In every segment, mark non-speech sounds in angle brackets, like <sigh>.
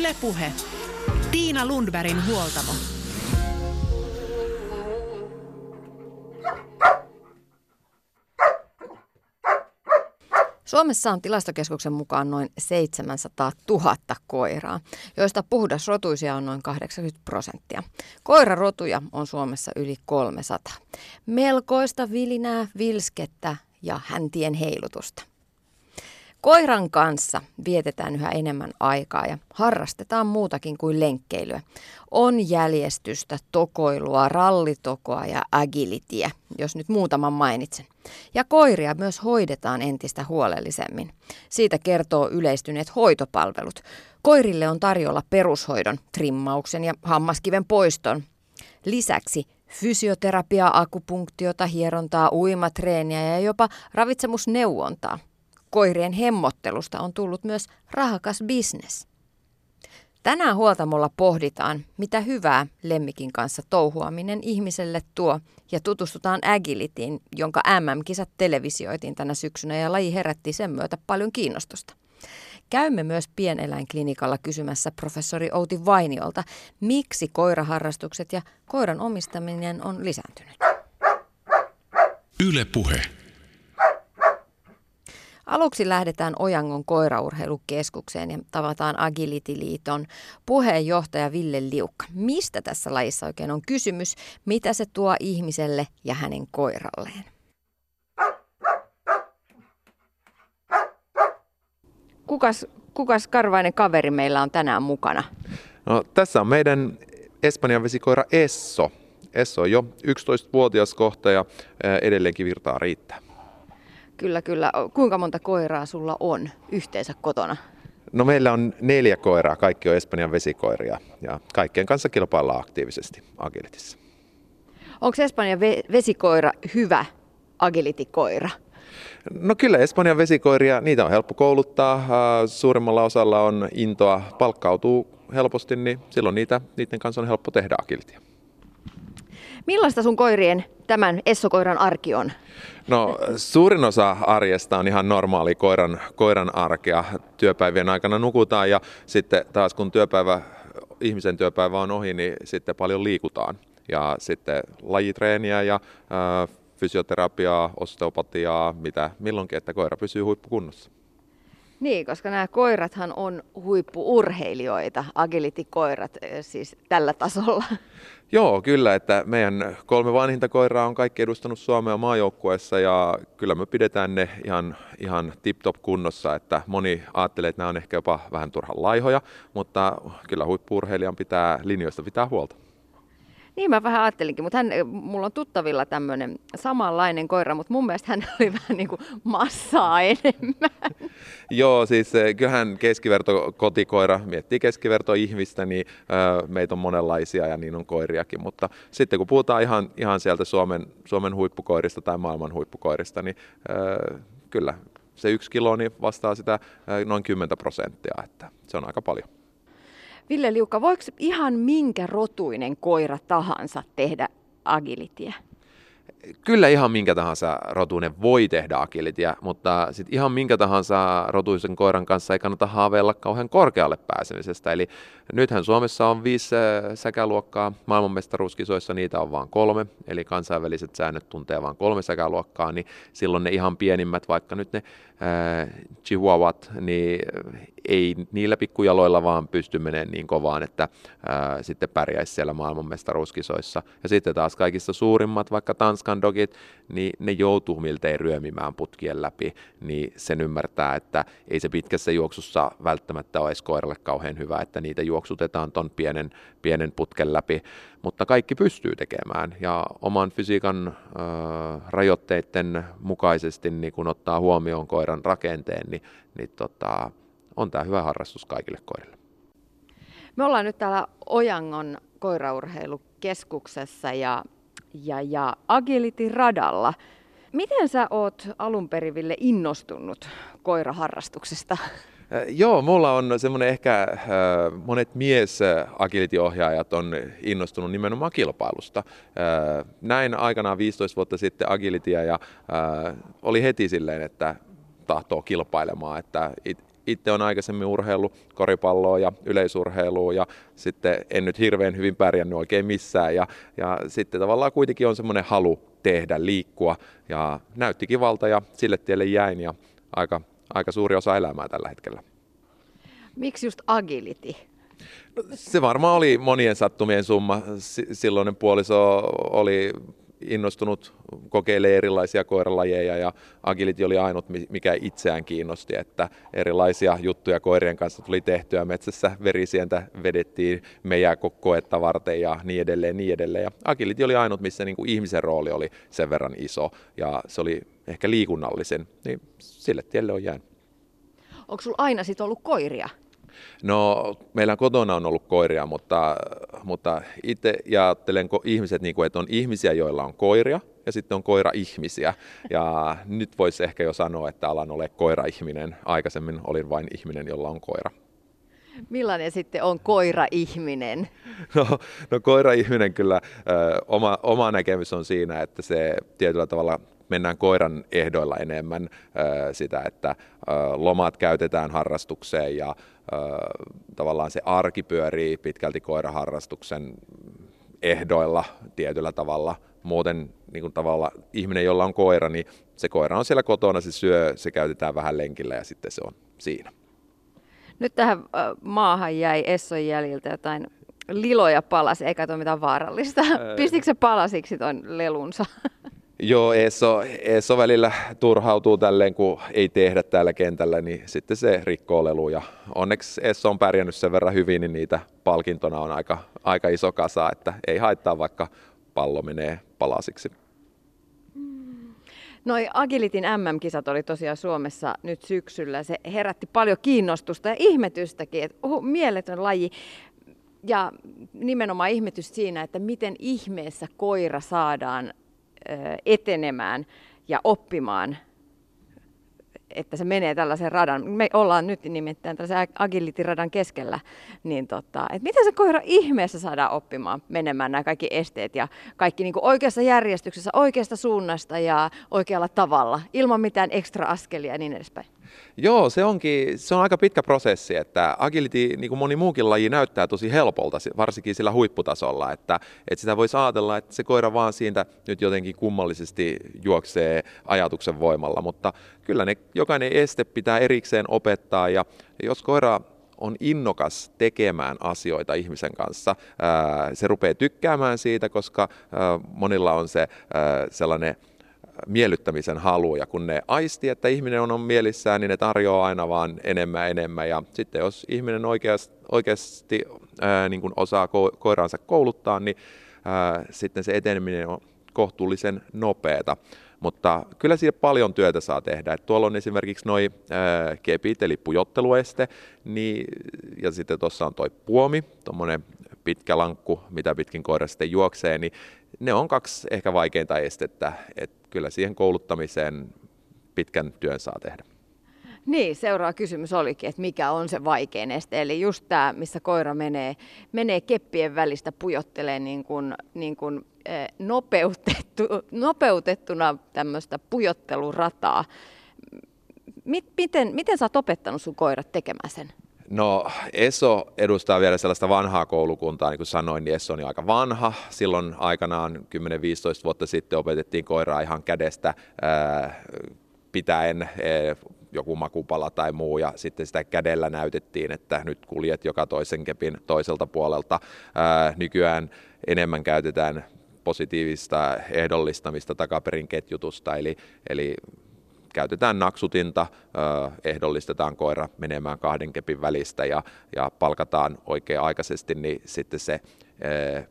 Ylepuhe. Tiina Lundbergin huoltamo. Suomessa on tilastokeskuksen mukaan noin 700 000 koiraa, joista puhdasrotuisia on noin 80 prosenttia. Koirarotuja on Suomessa yli 300. Melkoista vilinää, vilskettä ja häntien heilutusta. Koiran kanssa vietetään yhä enemmän aikaa ja harrastetaan muutakin kuin lenkkeilyä. On jäljestystä, tokoilua, rallitokoa ja agilitia, jos nyt muutaman mainitsen. Ja koiria myös hoidetaan entistä huolellisemmin. Siitä kertoo yleistyneet hoitopalvelut. Koirille on tarjolla perushoidon, trimmauksen ja hammaskiven poiston. Lisäksi fysioterapiaa, akupunktiota, hierontaa, uimatreeniä ja jopa ravitsemusneuvontaa – koirien hemmottelusta on tullut myös rahakas bisnes. Tänään huoltamolla pohditaan, mitä hyvää lemmikin kanssa touhuaminen ihmiselle tuo ja tutustutaan Agilitiin, jonka MM-kisat televisioitiin tänä syksynä ja laji herätti sen myötä paljon kiinnostusta. Käymme myös pieneläinklinikalla kysymässä professori Outi Vainiolta, miksi koiraharrastukset ja koiran omistaminen on lisääntynyt. Yle puhe. Aluksi lähdetään Ojangon koiraurheilukeskukseen ja tavataan Agility-liiton puheenjohtaja Ville Liukka. Mistä tässä lajissa oikein on kysymys? Mitä se tuo ihmiselle ja hänen koiralleen? Kukas, kukas karvainen kaveri meillä on tänään mukana? No, tässä on meidän Espanjan vesikoira Esso. Esso on jo 11-vuotias kohta ja edelleenkin virtaa riittää. Kyllä, kyllä. Kuinka monta koiraa sulla on yhteensä kotona? No meillä on neljä koiraa, kaikki on Espanjan vesikoiria ja kaikkien kanssa kilpaillaan aktiivisesti agilitissa. Onko Espanjan ve- vesikoira hyvä agilitikoira? No kyllä Espanjan vesikoiria, niitä on helppo kouluttaa. Suurimmalla osalla on intoa, palkkautuu helposti, niin silloin niitä, niiden kanssa on helppo tehdä agilitia. Millaista sun koirien tämän Essokoiran arki on? No suurin osa arjesta on ihan normaali koiran, koiran arkea. Työpäivien aikana nukutaan ja sitten taas kun työpäivä, ihmisen työpäivä on ohi, niin sitten paljon liikutaan. Ja sitten lajitreeniä ja ää, fysioterapiaa, osteopatiaa, mitä milloinkin, että koira pysyy huippukunnossa. Niin, koska nämä koirathan on huippuurheilijoita, agility-koirat siis tällä tasolla. <laughs> Joo, kyllä, että meidän kolme vanhinta koiraa on kaikki edustanut Suomea maajoukkueessa ja kyllä me pidetään ne ihan, ihan tip-top kunnossa, että moni ajattelee, että nämä on ehkä jopa vähän turhan laihoja, mutta kyllä huippuurheilijan pitää linjoista pitää huolta. Niin mä vähän ajattelinkin, mutta hän, mulla on tuttavilla tämmöinen samanlainen koira, mutta mun mielestä hän <laughs> oli vähän niin kuin massaa enemmän. Joo, siis eh, kyllähän keskiverto kotikoira, miettii keskiverto ihmistä, niin ö, meitä on monenlaisia ja niin on koiriakin, mutta sitten kun puhutaan ihan, ihan sieltä Suomen, Suomen huippukoirista tai maailman huippukoirista, niin kyllä se yksi kilo niin vastaa sitä noin 10 prosenttia, että se on aika paljon. Ville Liukka, voiko ihan minkä rotuinen koira tahansa tehdä agilitia? Kyllä ihan minkä tahansa rotuinen voi tehdä agilitia, mutta sit ihan minkä tahansa rotuisen koiran kanssa ei kannata haaveilla kauhean korkealle pääsemisestä. Eli nythän Suomessa on viisi äh, säkäluokkaa, maailmanmestaruuskisoissa niitä on vain kolme, eli kansainväliset säännöt tuntee vain kolme säkäluokkaa, niin silloin ne ihan pienimmät, vaikka nyt ne äh, chihuahuat, niin ei niillä pikkujaloilla vaan pysty menemään niin kovaan, että ää, sitten pärjäisi siellä maailmanmestaruuskisoissa. Ja sitten taas kaikista suurimmat, vaikka Tanskan dogit, niin ne joutuu miltei ryömimään putkien läpi, niin sen ymmärtää, että ei se pitkässä juoksussa välttämättä ole koiralle kauhean hyvä, että niitä juoksutetaan ton pienen, pienen putken läpi, mutta kaikki pystyy tekemään ja oman fysiikan äh, rajoitteiden mukaisesti, niin kun ottaa huomioon koiran rakenteen, niin, niin tota, on tämä hyvä harrastus kaikille koirille. Me ollaan nyt täällä Ojangon koiraurheilukeskuksessa ja, ja, ja Agility-radalla. Miten sä oot alun periville innostunut koiraharrastuksesta? Joo, mulla on semmoinen ehkä monet mies agility-ohjaajat on innostunut nimenomaan kilpailusta. Näin aikanaan 15 vuotta sitten agilityä ja oli heti silleen, että tahtoo kilpailemaan, että itse on aikaisemmin urheilu koripalloa ja yleisurheilua ja sitten en nyt hirveän hyvin pärjännyt oikein missään ja, ja sitten tavallaan kuitenkin on semmoinen halu tehdä, liikkua ja näytti kivalta ja sille tielle jäin ja aika, aika suuri osa elämää tällä hetkellä. Miksi just agility? No, se varmaan oli monien sattumien summa. Silloinen puoliso oli innostunut kokeilemaan erilaisia koiralajeja ja agility oli ainut, mikä itseään kiinnosti, että erilaisia juttuja koirien kanssa tuli tehtyä. Metsässä verisientä vedettiin meidän koetta varten ja niin edelleen, niin edelleen. Ja agility oli ainut, missä niin kuin ihmisen rooli oli sen verran iso ja se oli ehkä liikunnallisen, niin sille tielle on jäänyt. Onko sulla aina sitten ollut koiria? No, meillä kotona on ollut koiria, mutta, mutta itse ajattelen ihmiset, niin kuin, että on ihmisiä, joilla on koiria, ja sitten on koira-ihmisiä. Ja nyt voisi ehkä jo sanoa, että alan ole koira-ihminen. Aikaisemmin olin vain ihminen, jolla on koira. Millainen sitten on koira-ihminen? No, no koira-ihminen kyllä, ö, oma, oma näkemys on siinä, että se tietyllä tavalla mennään koiran ehdoilla enemmän ö, sitä, että ö, lomat käytetään harrastukseen ja tavallaan se arki pyörii pitkälti koiraharrastuksen ehdoilla tietyllä tavalla. Muuten niin kuin tavalla ihminen, jolla on koira, niin se koira on siellä kotona, se syö, se käytetään vähän lenkillä ja sitten se on siinä. Nyt tähän maahan jäi Esson jäljiltä jotain liloja palasi, eikä ole mitään vaarallista. Pistikö se palasiksi tuon lelunsa? <laughs> Joo, Esso, Esso välillä turhautuu tälleen, kun ei tehdä täällä kentällä, niin sitten se rikkoo leluja. Onneksi Esso on pärjännyt sen verran hyvin, niin niitä palkintona on aika, aika iso kasa, että ei haittaa, vaikka pallo menee palasiksi. Noi Agilitin MM-kisat oli tosiaan Suomessa nyt syksyllä. Se herätti paljon kiinnostusta ja ihmetystäkin, että oho, mieletön laji. Ja nimenomaan ihmetys siinä, että miten ihmeessä koira saadaan etenemään ja oppimaan, että se menee tällaisen radan. Me ollaan nyt nimittäin tällaisen agility-radan keskellä, niin tota, että miten se koira ihmeessä saadaan oppimaan menemään nämä kaikki esteet ja kaikki niin oikeassa järjestyksessä, oikeasta suunnasta ja oikealla tavalla, ilman mitään ekstra askelia ja niin edespäin. Joo, se onkin, se on aika pitkä prosessi, että agility, niin kuin moni muukin laji, näyttää tosi helpolta, varsinkin sillä huipputasolla, että, että sitä voisi ajatella, että se koira vaan siitä nyt jotenkin kummallisesti juoksee ajatuksen voimalla, mutta kyllä ne, jokainen este pitää erikseen opettaa, ja jos koira on innokas tekemään asioita ihmisen kanssa. Se rupeaa tykkäämään siitä, koska monilla on se sellainen miellyttämisen halu, ja kun ne aisti, että ihminen on, on mielissään, niin ne tarjoaa aina vaan enemmän enemmän, ja sitten jos ihminen oikeasti, oikeasti ää, niin kuin osaa ko- koiraansa kouluttaa, niin ää, sitten se eteneminen on kohtuullisen nopeata. Mutta kyllä siitä paljon työtä saa tehdä. Et tuolla on esimerkiksi noin kepit, eli pujottelueste, niin, ja sitten tuossa on toi puomi, tuommoinen pitkä lankku, mitä pitkin koira sitten juoksee, niin ne on kaksi ehkä vaikeinta estettä, että kyllä siihen kouluttamiseen pitkän työn saa tehdä. Niin, seuraava kysymys olikin, että mikä on se vaikein este. Eli just tämä, missä koira menee, menee keppien välistä, pujottelee niin kuin, niin kuin, eh, nopeutettu, nopeutettuna tämmöistä pujottelurataa. Miten, miten sä oot opettanut sun koirat tekemään sen? No ESO edustaa vielä sellaista vanhaa koulukuntaa, niin kuin sanoin, niin ESO on jo aika vanha. Silloin aikanaan 10-15 vuotta sitten opetettiin koiraa ihan kädestä ää, pitäen ää, joku makupala tai muu, ja sitten sitä kädellä näytettiin, että nyt kuljet joka toisen kepin toiselta puolelta. Ää, nykyään enemmän käytetään positiivista ehdollistamista, takaperin ketjutusta, eli, eli käytetään naksutinta, ehdollistetaan koira menemään kahden kepin välistä ja, ja palkataan oikea-aikaisesti, niin sitten se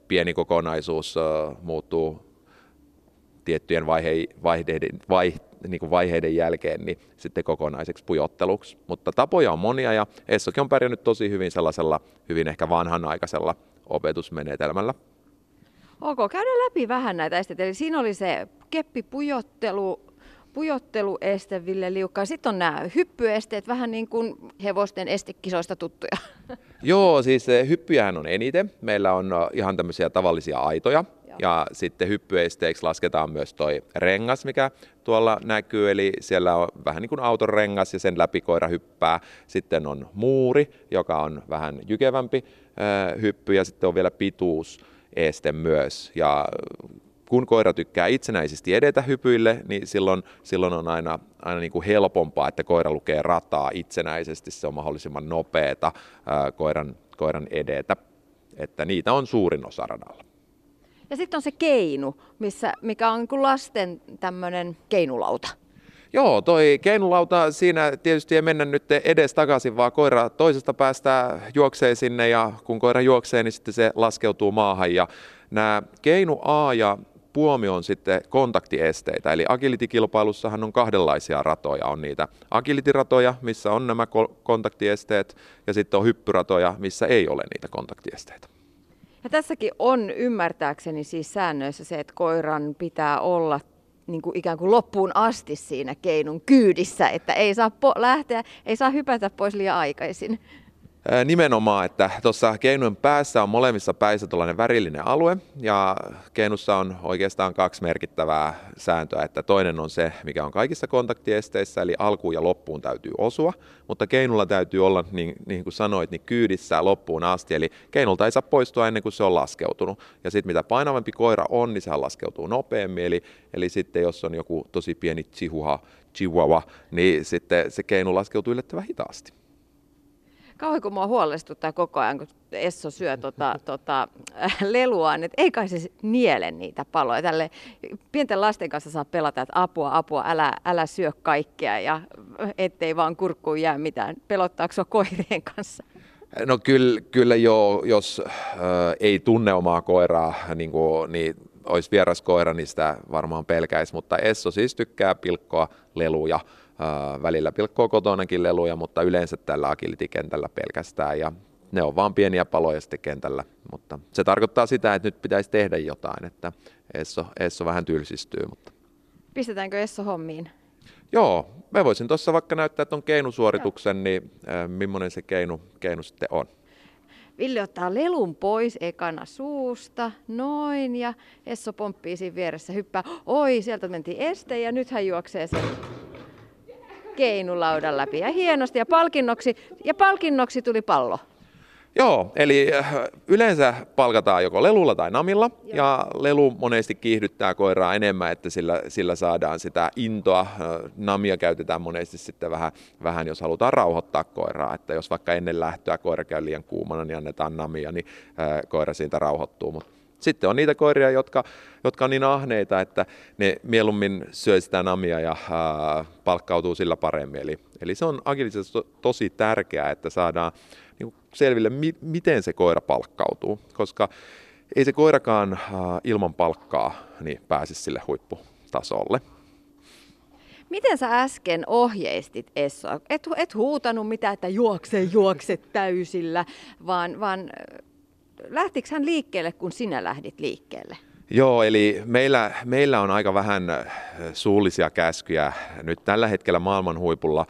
pieni kokonaisuus muuttuu tiettyjen vaihe, vaiheiden, vai, niin kuin vaiheiden jälkeen niin sitten kokonaiseksi pujotteluksi. Mutta tapoja on monia ja Essokin on pärjännyt tosi hyvin sellaisella hyvin ehkä vanhanaikaisella opetusmenetelmällä. Ok, käydään läpi vähän näitä esteitä. Eli siinä oli se keppipujottelu, pujottelueste Ville Liukka. Sitten on nämä hyppyesteet, vähän niin kuin hevosten estekisoista tuttuja. <laughs> Joo, siis hyppyjähän on eniten. Meillä on ihan tämmöisiä tavallisia aitoja, Ja sitten hyppyesteeksi lasketaan myös toi rengas, mikä tuolla näkyy, eli siellä on vähän niin kuin auton rengas ja sen läpi koira hyppää. Sitten on muuri, joka on vähän jykevämpi hyppy ja sitten on vielä pituus este myös. Ja kun koira tykkää itsenäisesti edetä hypyille, niin silloin, silloin on aina, aina niin kuin helpompaa, että koira lukee rataa itsenäisesti. Se on mahdollisimman nopeata ää, koiran, koiran edetä. Että niitä on suurin osa radalla. Ja sitten on se keinu, missä, mikä on niin lasten tämmöinen keinulauta. Joo, toi keinulauta, siinä tietysti ei mennä nyt edes takaisin, vaan koira toisesta päästä juoksee sinne ja kun koira juoksee, niin sitten se laskeutuu maahan. Ja nämä keinu A ja puomi on sitten kontaktiesteitä, eli agility-kilpailussahan on kahdenlaisia ratoja. On niitä agility-ratoja, missä on nämä kontaktiesteet, ja sitten on hyppyratoja, missä ei ole niitä kontaktiesteitä. Ja tässäkin on ymmärtääkseni siis säännöissä se, että koiran pitää olla niin kuin ikään kuin loppuun asti siinä keinun kyydissä, että ei saa po- lähteä, ei saa hypätä pois liian aikaisin. Nimenomaan, että tuossa keinujen päässä on molemmissa päissä tällainen värillinen alue ja keinussa on oikeastaan kaksi merkittävää sääntöä, että toinen on se, mikä on kaikissa kontaktiesteissä, eli alkuun ja loppuun täytyy osua, mutta keinulla täytyy olla, niin, niin kuin sanoit, niin kyydissä loppuun asti, eli keinulta ei saa poistua ennen kuin se on laskeutunut. Ja sitten mitä painavampi koira on, niin sehän laskeutuu nopeammin, eli, eli sitten jos on joku tosi pieni chihuahua, niin sitten se keinu laskeutuu yllättävän hitaasti. Kauhean kun mua huolestuttaa koko ajan, kun Esso syö tota, <laughs> tota, äh, leluaan, että ei kai se niele niitä paloja. Tälle pienten lasten kanssa saa pelata, että apua, apua, älä, älä syö kaikkea ja ettei vaan kurkkuun jää mitään. Pelottaako se koirien kanssa? No kyllä, kyllä joo, jos äh, ei tunne omaa koiraa, niin, kuin, niin olisi vieras koira, niin sitä varmaan pelkäisi, mutta Esso siis tykkää pilkkoa leluja välillä pilkkoo kotonakin leluja, mutta yleensä tällä agility-kentällä pelkästään ja ne on vaan pieniä paloja sitten kentällä, mutta se tarkoittaa sitä, että nyt pitäisi tehdä jotain, että Esso, Esso vähän tylsistyy. Mutta... Pistetäänkö Esso hommiin? Joo, mä voisin tuossa vaikka näyttää tuon keinusuorituksen, Joo. niin äh, millainen se keinu, keinu sitten on. Ville ottaa lelun pois ekana suusta, noin, ja Esso pomppii siinä vieressä, hyppää, oi, sieltä mentiin este, ja nyt hän juoksee sen keinulaudan läpi ja hienosti ja palkinnoksi, ja palkinnoksi tuli pallo. Joo, eli äh, yleensä palkataan joko lelulla tai namilla, Joo. ja lelu monesti kiihdyttää koiraa enemmän, että sillä, sillä saadaan sitä intoa. Äh, namia käytetään monesti sitten vähän, vähän, jos halutaan rauhoittaa koiraa, että jos vaikka ennen lähtöä koira käy liian kuumana, niin annetaan namia, niin äh, koira siitä rauhoittuu. Mutta sitten on niitä koiria, jotka, jotka on niin ahneita, että ne mieluummin syö sitä namia ja ää, palkkautuu sillä paremmin. Eli, eli se on agilisesti to, tosi tärkeää, että saadaan niin selville, mi, miten se koira palkkautuu, koska ei se koirakaan ää, ilman palkkaa niin pääse sille huipputasolle. Miten sä äsken ohjeistit Essoa? Et, et huutanut mitään, että juokse, juokse täysillä, vaan, vaan lähtikö hän liikkeelle, kun sinä lähdit liikkeelle? Joo, eli meillä, meillä on aika vähän äh, suullisia käskyjä. Nyt tällä hetkellä maailman huipulla,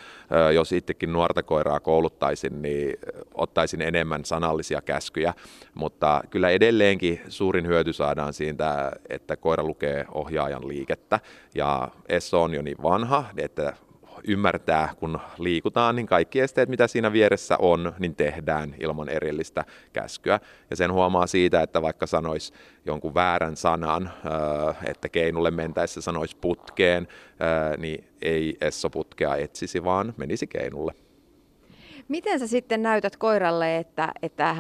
jos itsekin nuorta koiraa kouluttaisin, niin ottaisin enemmän sanallisia käskyjä. Mutta kyllä edelleenkin suurin hyöty saadaan siitä, että koira lukee ohjaajan liikettä. Ja Esso on jo niin vanha, että ymmärtää, kun liikutaan, niin kaikki esteet, mitä siinä vieressä on, niin tehdään ilman erillistä käskyä. Ja sen huomaa siitä, että vaikka sanois jonkun väärän sanan, että keinulle mentäessä sanois putkeen, niin ei Esso putkea etsisi, vaan menisi keinulle. Miten sä sitten näytät koiralle, että, että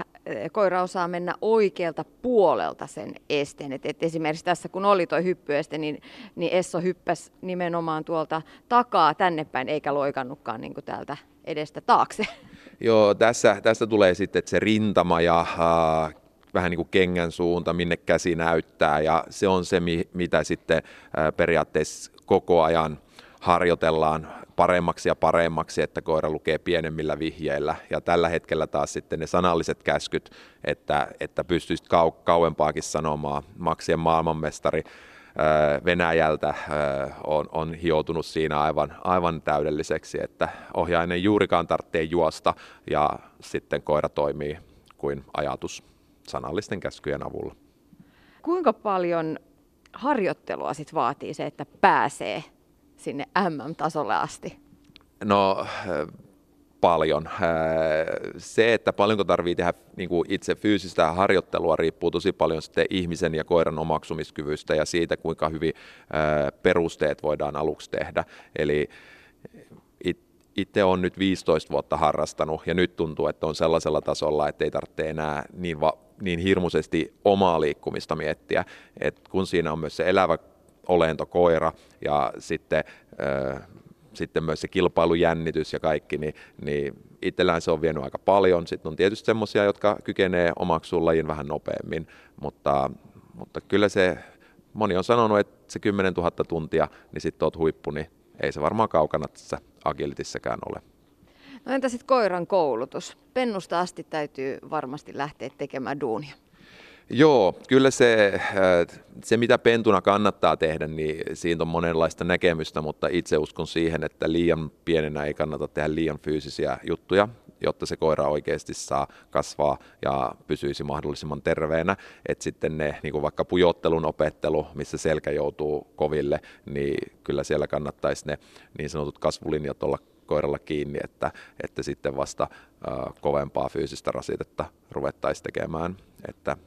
koira osaa mennä oikealta puolelta sen esteen? Et, et esimerkiksi tässä kun oli tuo hyppyeste, niin, niin Esso hyppäsi nimenomaan tuolta takaa tänne päin, eikä loikannutkaan niin täältä edestä taakse. <laughs> Joo, tässä, tässä tulee sitten se rintama ja äh, vähän niin kuin kengän suunta, minne käsi näyttää ja se on se, mitä sitten äh, periaatteessa koko ajan harjoitellaan paremmaksi ja paremmaksi, että koira lukee pienemmillä vihjeillä. Ja tällä hetkellä taas sitten ne sanalliset käskyt, että, että pystyisit kau- kauempaakin sanomaan. Maksien maailmanmestari Venäjältä on, on hioutunut siinä aivan, aivan täydelliseksi, että ohjainen juurikaan tarvitsee juosta ja sitten koira toimii kuin ajatus sanallisten käskyjen avulla. kuinka paljon harjoittelua sit vaatii se, että pääsee sinne MM-tasolle asti? No paljon. Se, että paljonko tarvii tehdä niin kuin itse fyysistä harjoittelua, riippuu tosi paljon sitten ihmisen ja koiran omaksumiskyvystä ja siitä, kuinka hyvin perusteet voidaan aluksi tehdä. Eli itse on nyt 15 vuotta harrastanut ja nyt tuntuu, että on sellaisella tasolla, että ei tarvitse enää niin, va, niin hirmuisesti omaa liikkumista miettiä. Et kun siinä on myös se elävä olento koira ja sitten sitten myös se kilpailujännitys ja kaikki, niin, niin itsellään se on vienyt aika paljon. Sitten on tietysti semmoisia, jotka kykenee omaksumaan lajin vähän nopeammin, mutta, mutta kyllä se, moni on sanonut, että se 10 000 tuntia, niin sitten oot huippu, niin ei se varmaan kaukana tässä agilitissäkään ole. No entä sitten koiran koulutus? Pennusta asti täytyy varmasti lähteä tekemään duunia. Joo, kyllä se, äh, se mitä pentuna kannattaa tehdä, niin siitä on monenlaista näkemystä, mutta itse uskon siihen, että liian pienenä ei kannata tehdä liian fyysisiä juttuja, jotta se koira oikeasti saa kasvaa ja pysyisi mahdollisimman terveenä. Että sitten ne, niin kuin vaikka pujottelun opettelu, missä selkä joutuu koville, niin kyllä siellä kannattaisi ne niin sanotut kasvulinjat olla koiralla kiinni, että, että sitten vasta äh, kovempaa fyysistä rasitetta ruvettaisiin tekemään. Että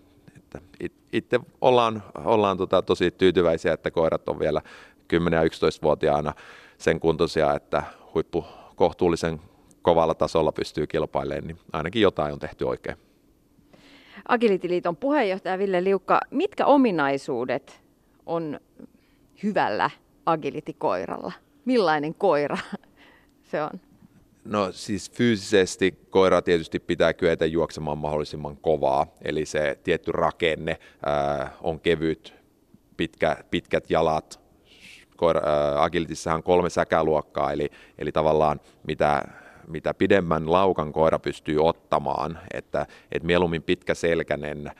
että itse ollaan, ollaan tota tosi tyytyväisiä, että koirat on vielä 10- ja 11-vuotiaana sen kuntoisia, että huippu kohtuullisen kovalla tasolla pystyy kilpailemaan, niin ainakin jotain on tehty oikein. Agility-liiton puheenjohtaja Ville Liukka, mitkä ominaisuudet on hyvällä agility-koiralla? Millainen koira <laughs> se on? No siis fyysisesti koira tietysti pitää kyetä juoksemaan mahdollisimman kovaa, eli se tietty rakenne ää, on kevyt, pitkä, pitkät jalat. Koira, ää, agilitissahan on kolme säkäluokkaa, eli, eli tavallaan mitä mitä pidemmän laukan koira pystyy ottamaan, että, että mieluummin pitkäselkäinen äh,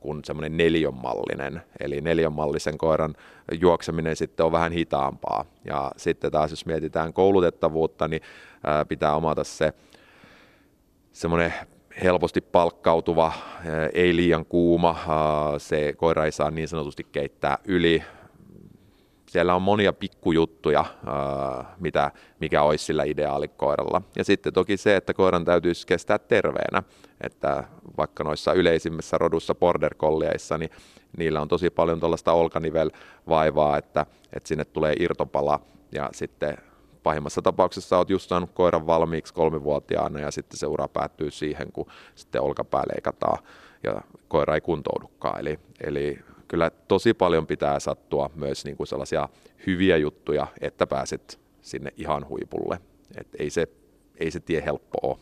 kuin semmoinen neljönmallinen. Eli neljönmallisen koiran juokseminen sitten on vähän hitaampaa. Ja sitten taas jos mietitään koulutettavuutta, niin äh, pitää omata se semmoinen helposti palkkautuva, äh, ei liian kuuma, äh, se koira ei saa niin sanotusti keittää yli, siellä on monia pikkujuttuja, mitä, mikä olisi sillä ideaalikoiralla. Ja sitten toki se, että koiran täytyisi kestää terveenä, että vaikka noissa yleisimmissä rodussa border collieissa, niin niillä on tosi paljon tuollaista olkanivelvaivaa, että, että sinne tulee irtopala ja sitten pahimmassa tapauksessa olet just saanut koiran valmiiksi kolmivuotiaana ja sitten se ura päättyy siihen, kun sitten olkapää leikataan ja koira ei kuntoudukaan. Eli, eli kyllä tosi paljon pitää sattua myös niin kuin sellaisia hyviä juttuja, että pääset sinne ihan huipulle. Et ei, se, ei se tie helppo ole.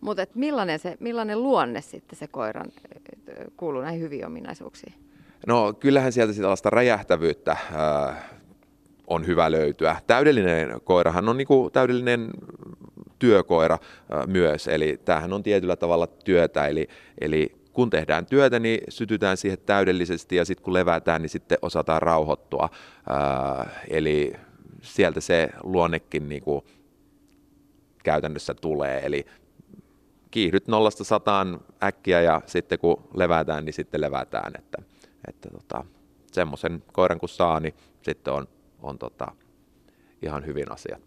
Mutta millainen, se, millainen luonne sitten se koiran kuuluu näihin hyviin ominaisuuksiin? No kyllähän sieltä tällaista räjähtävyyttä äh, on hyvä löytyä. Täydellinen koirahan on niinku täydellinen työkoira myös, eli tämähän on tietyllä tavalla työtä, eli, eli kun tehdään työtä, niin sytytään siihen täydellisesti ja sitten kun levätään, niin sitten osataan rauhoittua. Eli sieltä se luonnekin niin kuin käytännössä tulee. Eli kiihdyt nollasta sataan äkkiä ja sitten kun levätään, niin sitten levätään. Että, että tota, semmoisen koiran kun saa, niin sitten on, on tota, ihan hyvin asiat.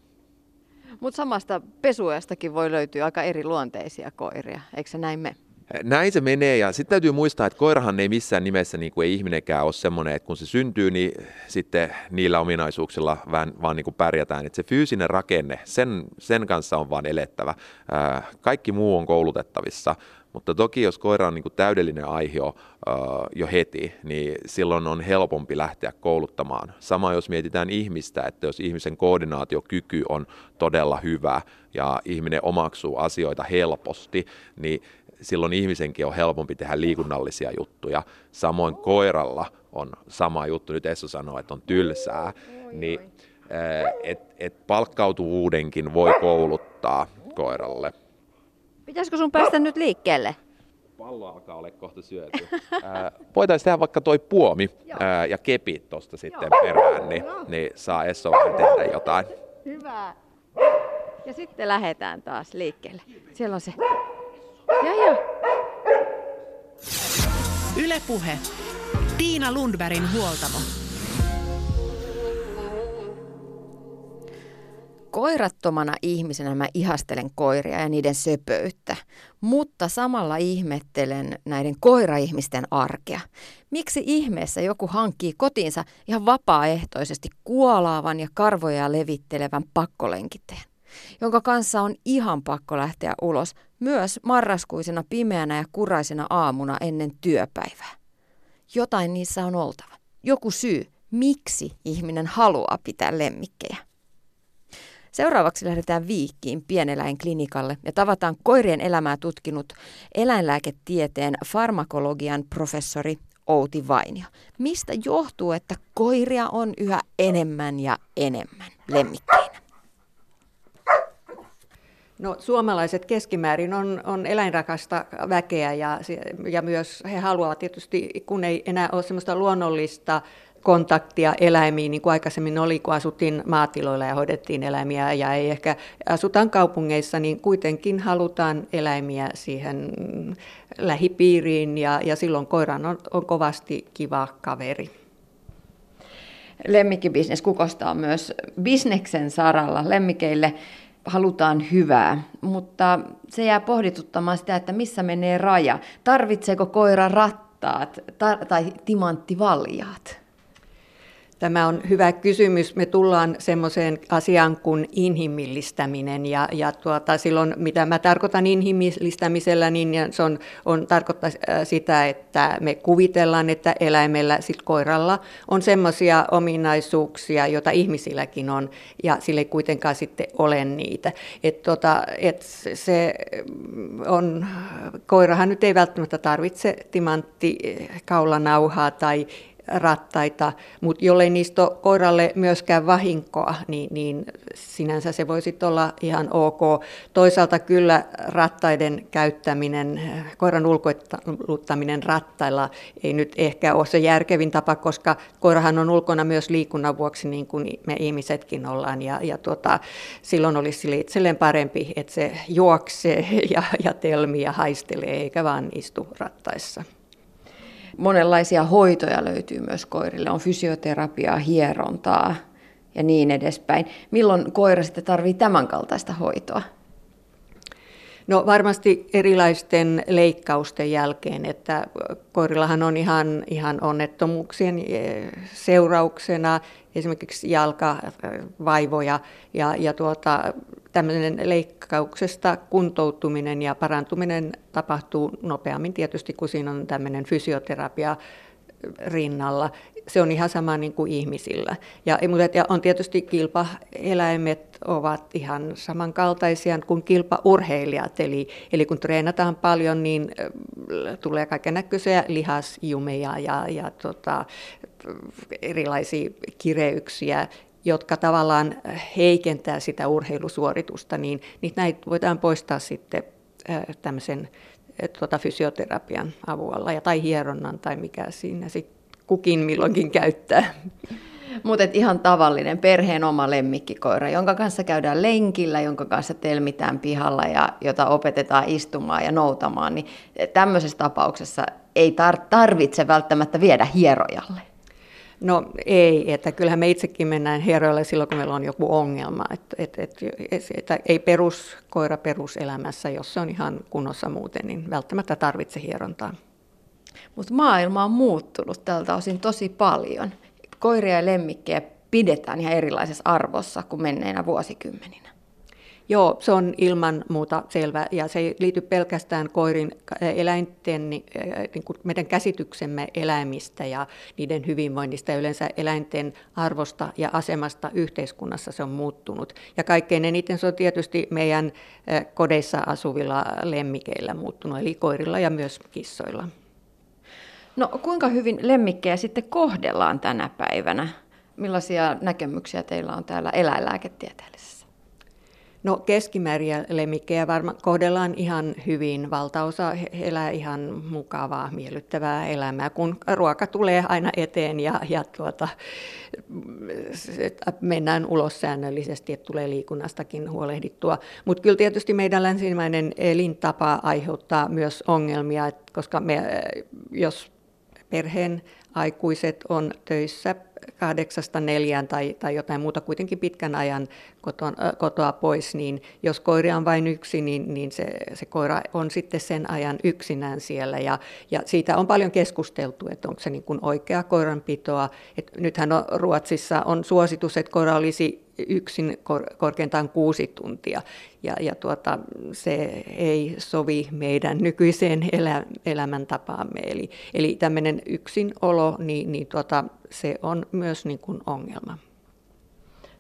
Mutta samasta pesuajastakin voi löytyä aika eri luonteisia koiria, eikö se näin mene? Näin se menee ja sitten täytyy muistaa, että koirahan ei missään nimessä, niin kuin ei ihminenkään ole semmoinen, että kun se syntyy, niin sitten niillä ominaisuuksilla vaan, vaan niin kuin pärjätään. Että se fyysinen rakenne, sen, sen kanssa on vaan elettävä. Kaikki muu on koulutettavissa, mutta toki jos koira on niin kuin täydellinen aihio jo heti, niin silloin on helpompi lähteä kouluttamaan. Sama jos mietitään ihmistä, että jos ihmisen koordinaatiokyky on todella hyvä ja ihminen omaksuu asioita helposti, niin silloin ihmisenkin on helpompi tehdä liikunnallisia juttuja. Samoin koiralla on sama juttu, nyt Esso sanoo, että on tylsää, niin et, et palkkautuvuudenkin voi kouluttaa koiralle. Pitäisikö sun päästä nyt liikkeelle? Pallo alkaa olla kohta syöty. <laughs> voitaisiin tehdä vaikka toi puomi ää, ja kepit tuosta sitten Joo. perään, niin, niin saa Esso vähän tehdä jotain. Hyvä. Ja sitten lähdetään taas liikkeelle. Siellä on se. Ja, ja. Ylepuhe. Tiina Lundbergin huoltamo. Koirattomana ihmisenä mä ihastelen koiria ja niiden söpöyttä, mutta samalla ihmettelen näiden koiraihmisten arkea. Miksi ihmeessä joku hankkii kotiinsa ihan vapaaehtoisesti kuolaavan ja karvoja levittelevän pakkolenkiteen, jonka kanssa on ihan pakko lähteä ulos myös marraskuisena pimeänä ja kuraisena aamuna ennen työpäivää. Jotain niissä on oltava. Joku syy, miksi ihminen haluaa pitää lemmikkejä. Seuraavaksi lähdetään Viikkiin pieneläinklinikalle ja tavataan koirien elämää tutkinut eläinlääketieteen farmakologian professori Outi Vainio. Mistä johtuu, että koiria on yhä enemmän ja enemmän lemmikkeinä? No, suomalaiset keskimäärin on, on eläinrakasta väkeä ja, ja myös he haluavat tietysti, kun ei enää ole semmoista luonnollista kontaktia eläimiin, niin kuin aikaisemmin oli, kun asuttiin maatiloilla ja hoidettiin eläimiä ja ei ehkä asutaan kaupungeissa, niin kuitenkin halutaan eläimiä siihen lähipiiriin ja, ja silloin koiran on, on kovasti kiva kaveri. Lemmikkibisnes kukostaa myös bisneksen saralla. Lemmikeille halutaan hyvää, mutta se jää pohdituttamaan sitä, että missä menee raja. Tarvitseeko koira rattaat tai timanttivaljaat? Tämä on hyvä kysymys. Me tullaan semmoiseen asiaan kuin inhimillistäminen ja, ja tuota, silloin mitä mä tarkoitan inhimillistämisellä, niin se on, on tarkoittaa äh, sitä, että me kuvitellaan, että eläimellä, sit koiralla on semmoisia ominaisuuksia, joita ihmisilläkin on ja sille ei kuitenkaan sitten ole niitä. Et tota, et se on, koirahan nyt ei välttämättä tarvitse timantti kaulanauhaa tai rattaita, mutta jollei niistä ole koiralle myöskään vahinkoa, niin, niin sinänsä se voisi olla ihan ok. Toisaalta kyllä rattaiden käyttäminen, koiran ulkoiluttaminen rattailla ei nyt ehkä ole se järkevin tapa, koska koirahan on ulkona myös liikunnan vuoksi, niin kuin me ihmisetkin ollaan, ja, ja tuota, silloin olisi sille itselleen parempi, että se juoksee ja, ja telmii ja haistelee, eikä vaan istu rattaissa monenlaisia hoitoja löytyy myös koirille. On fysioterapiaa, hierontaa ja niin edespäin. Milloin koira sitten tarvitsee tämän kaltaista hoitoa? No varmasti erilaisten leikkausten jälkeen, että koirillahan on ihan, ihan onnettomuuksien eh, seurauksena esimerkiksi jalkavaivoja ja, ja tuota, tämmöinen leikkauksesta kuntoutuminen ja parantuminen tapahtuu nopeammin tietysti, kun siinä on tämmöinen fysioterapia rinnalla. Se on ihan sama niin kuin ihmisillä. Ja, mutta on tietysti kilpaeläimet ovat ihan samankaltaisia kuin kilpaurheilijat. Eli, eli kun treenataan paljon, niin tulee kaiken näköisiä lihasjumeja ja, ja tota, erilaisia kireyksiä, jotka tavallaan heikentää sitä urheilusuoritusta, niin, niin näitä voidaan poistaa sitten tämmöisen tuota, fysioterapian avulla ja, tai hieronnan tai mikä siinä sitten kukin milloinkin käyttää. Mutta ihan tavallinen perheen oma lemmikkikoira, jonka kanssa käydään lenkillä, jonka kanssa telmitään pihalla ja jota opetetaan istumaan ja noutamaan, niin tämmöisessä tapauksessa ei tarvitse välttämättä viedä hierojalle. No ei, että kyllähän me itsekin mennään hieroille silloin, kun meillä on joku ongelma. Että, et, et, että ei peruskoira peruselämässä, jos se on ihan kunnossa muuten, niin välttämättä tarvitse hierontaa. Mutta maailma on muuttunut tältä osin tosi paljon. Koiria ja lemmikkejä pidetään ihan erilaisessa arvossa kuin menneinä vuosikymmeninä. Joo, se on ilman muuta selvä ja se ei liity pelkästään koirin eläinten, niin kuin meidän käsityksemme eläimistä ja niiden hyvinvoinnista ja yleensä eläinten arvosta ja asemasta yhteiskunnassa se on muuttunut. Ja kaikkein eniten se on tietysti meidän kodeissa asuvilla lemmikeillä muuttunut, eli koirilla ja myös kissoilla. No kuinka hyvin lemmikkejä sitten kohdellaan tänä päivänä? Millaisia näkemyksiä teillä on täällä eläinlääketieteellisessä? No keskimääriä lemmikkejä varmaan kohdellaan ihan hyvin. Valtaosa elää ihan mukavaa, miellyttävää elämää, kun ruoka tulee aina eteen ja, ja tuota, mennään ulos säännöllisesti, että tulee liikunnastakin huolehdittua. Mutta kyllä tietysti meidän länsimainen elintapa aiheuttaa myös ongelmia, koska me, jos perheen aikuiset on töissä kahdeksasta neljään tai, tai jotain muuta kuitenkin pitkän ajan koton, kotoa pois, niin jos koiria on vain yksi, niin, niin se, se koira on sitten sen ajan yksinään siellä. Ja, ja siitä on paljon keskusteltu, että onko se niin kuin oikea koiranpitoa. Et nythän on, Ruotsissa on suositus, että koira olisi yksin kor- korkeintaan kuusi tuntia. Ja, ja tuota, se ei sovi meidän nykyiseen elä, elämäntapaamme. Eli, eli tämmöinen yksinolo, niin, niin tuota, se on myös niin kuin ongelma.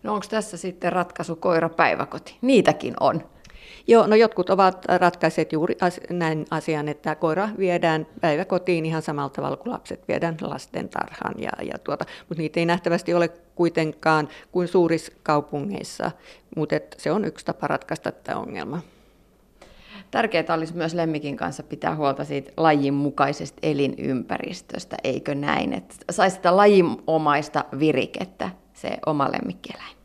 No onko tässä sitten ratkaisu koirapäiväkoti? Niitäkin on. Joo, no jotkut ovat ratkaiseet juuri näin asian, että koira viedään päiväkotiin ihan samalla tavalla kuin lapset viedään lasten tarhaan. Ja, ja tuota, mutta niitä ei nähtävästi ole kuitenkaan kuin suurissa kaupungeissa, mutta se on yksi tapa ratkaista tämä ongelma. Tärkeää olisi myös lemmikin kanssa pitää huolta siitä lajin mukaisesta elinympäristöstä, eikö näin? Että saisi sitä lajinomaista virikettä se oma lemmikkieläin.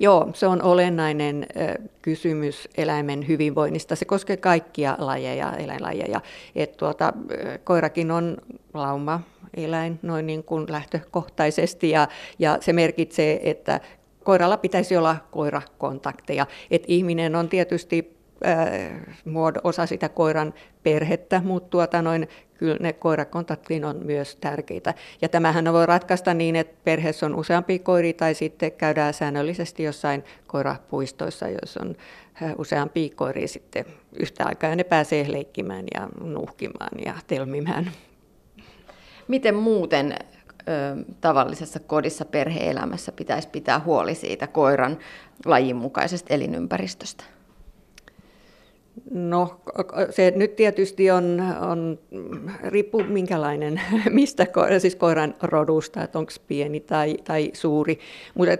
Joo, se on olennainen kysymys eläimen hyvinvoinnista. Se koskee kaikkia lajeja, eläinlajeja. Et tuota, koirakin on lauma eläin noin niin kuin lähtökohtaisesti ja, ja se merkitsee, että koiralla pitäisi olla koirakontakteja. Et ihminen on tietysti osa sitä koiran perhettä, mutta tuota noin, kyllä ne koirakontaktiin on myös tärkeitä. Ja tämähän voi ratkaista niin, että perheessä on useampi koiri tai sitten käydään säännöllisesti jossain koirapuistoissa, jos on useampi koiri sitten yhtä aikaa ja ne pääsee leikkimään ja nuhkimaan ja telmimään. Miten muuten ö, tavallisessa kodissa perheelämässä pitäisi pitää huoli siitä koiran lajin mukaisesta elinympäristöstä? No se nyt tietysti on, on riippuu minkälainen, <laughs> mistä koira, siis koiran rodusta, että onko pieni tai, tai suuri. Mutta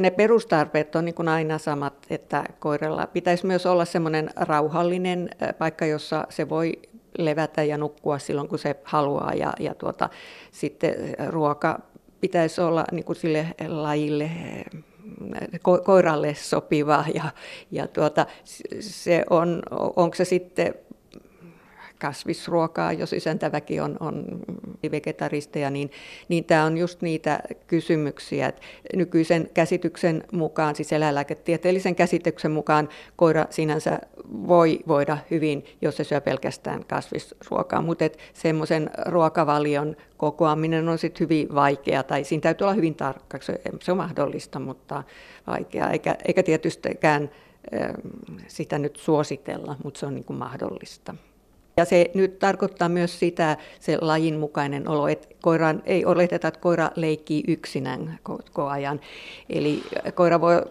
ne perustarpeet on niin aina samat, että koiralla pitäisi myös olla semmoinen rauhallinen paikka, jossa se voi levätä ja nukkua silloin, kun se haluaa. Ja, ja tuota, sitten ruoka pitäisi olla niin kuin sille lajille ko- koiralle sopiva ja, ja tuota, se on, onko se sitten kasvisruokaa, jos isäntäväki on, on vegetaristeja, niin, niin tämä on just niitä kysymyksiä. Että nykyisen käsityksen mukaan, siis eläinlääketieteellisen käsityksen mukaan, koira sinänsä voi voida hyvin, jos se syö pelkästään kasvisruokaa, mutta semmoisen ruokavalion kokoaminen on sitten hyvin vaikea, tai siinä täytyy olla hyvin tarkka, se, se on mahdollista, mutta vaikeaa, eikä, eikä tietystikään sitä nyt suositella, mutta se on niin kuin mahdollista. Ja se nyt tarkoittaa myös sitä, se lajin mukainen olo, että koiran, ei oleteta, että koira leikkii yksinään koko ajan. Eli koira voi,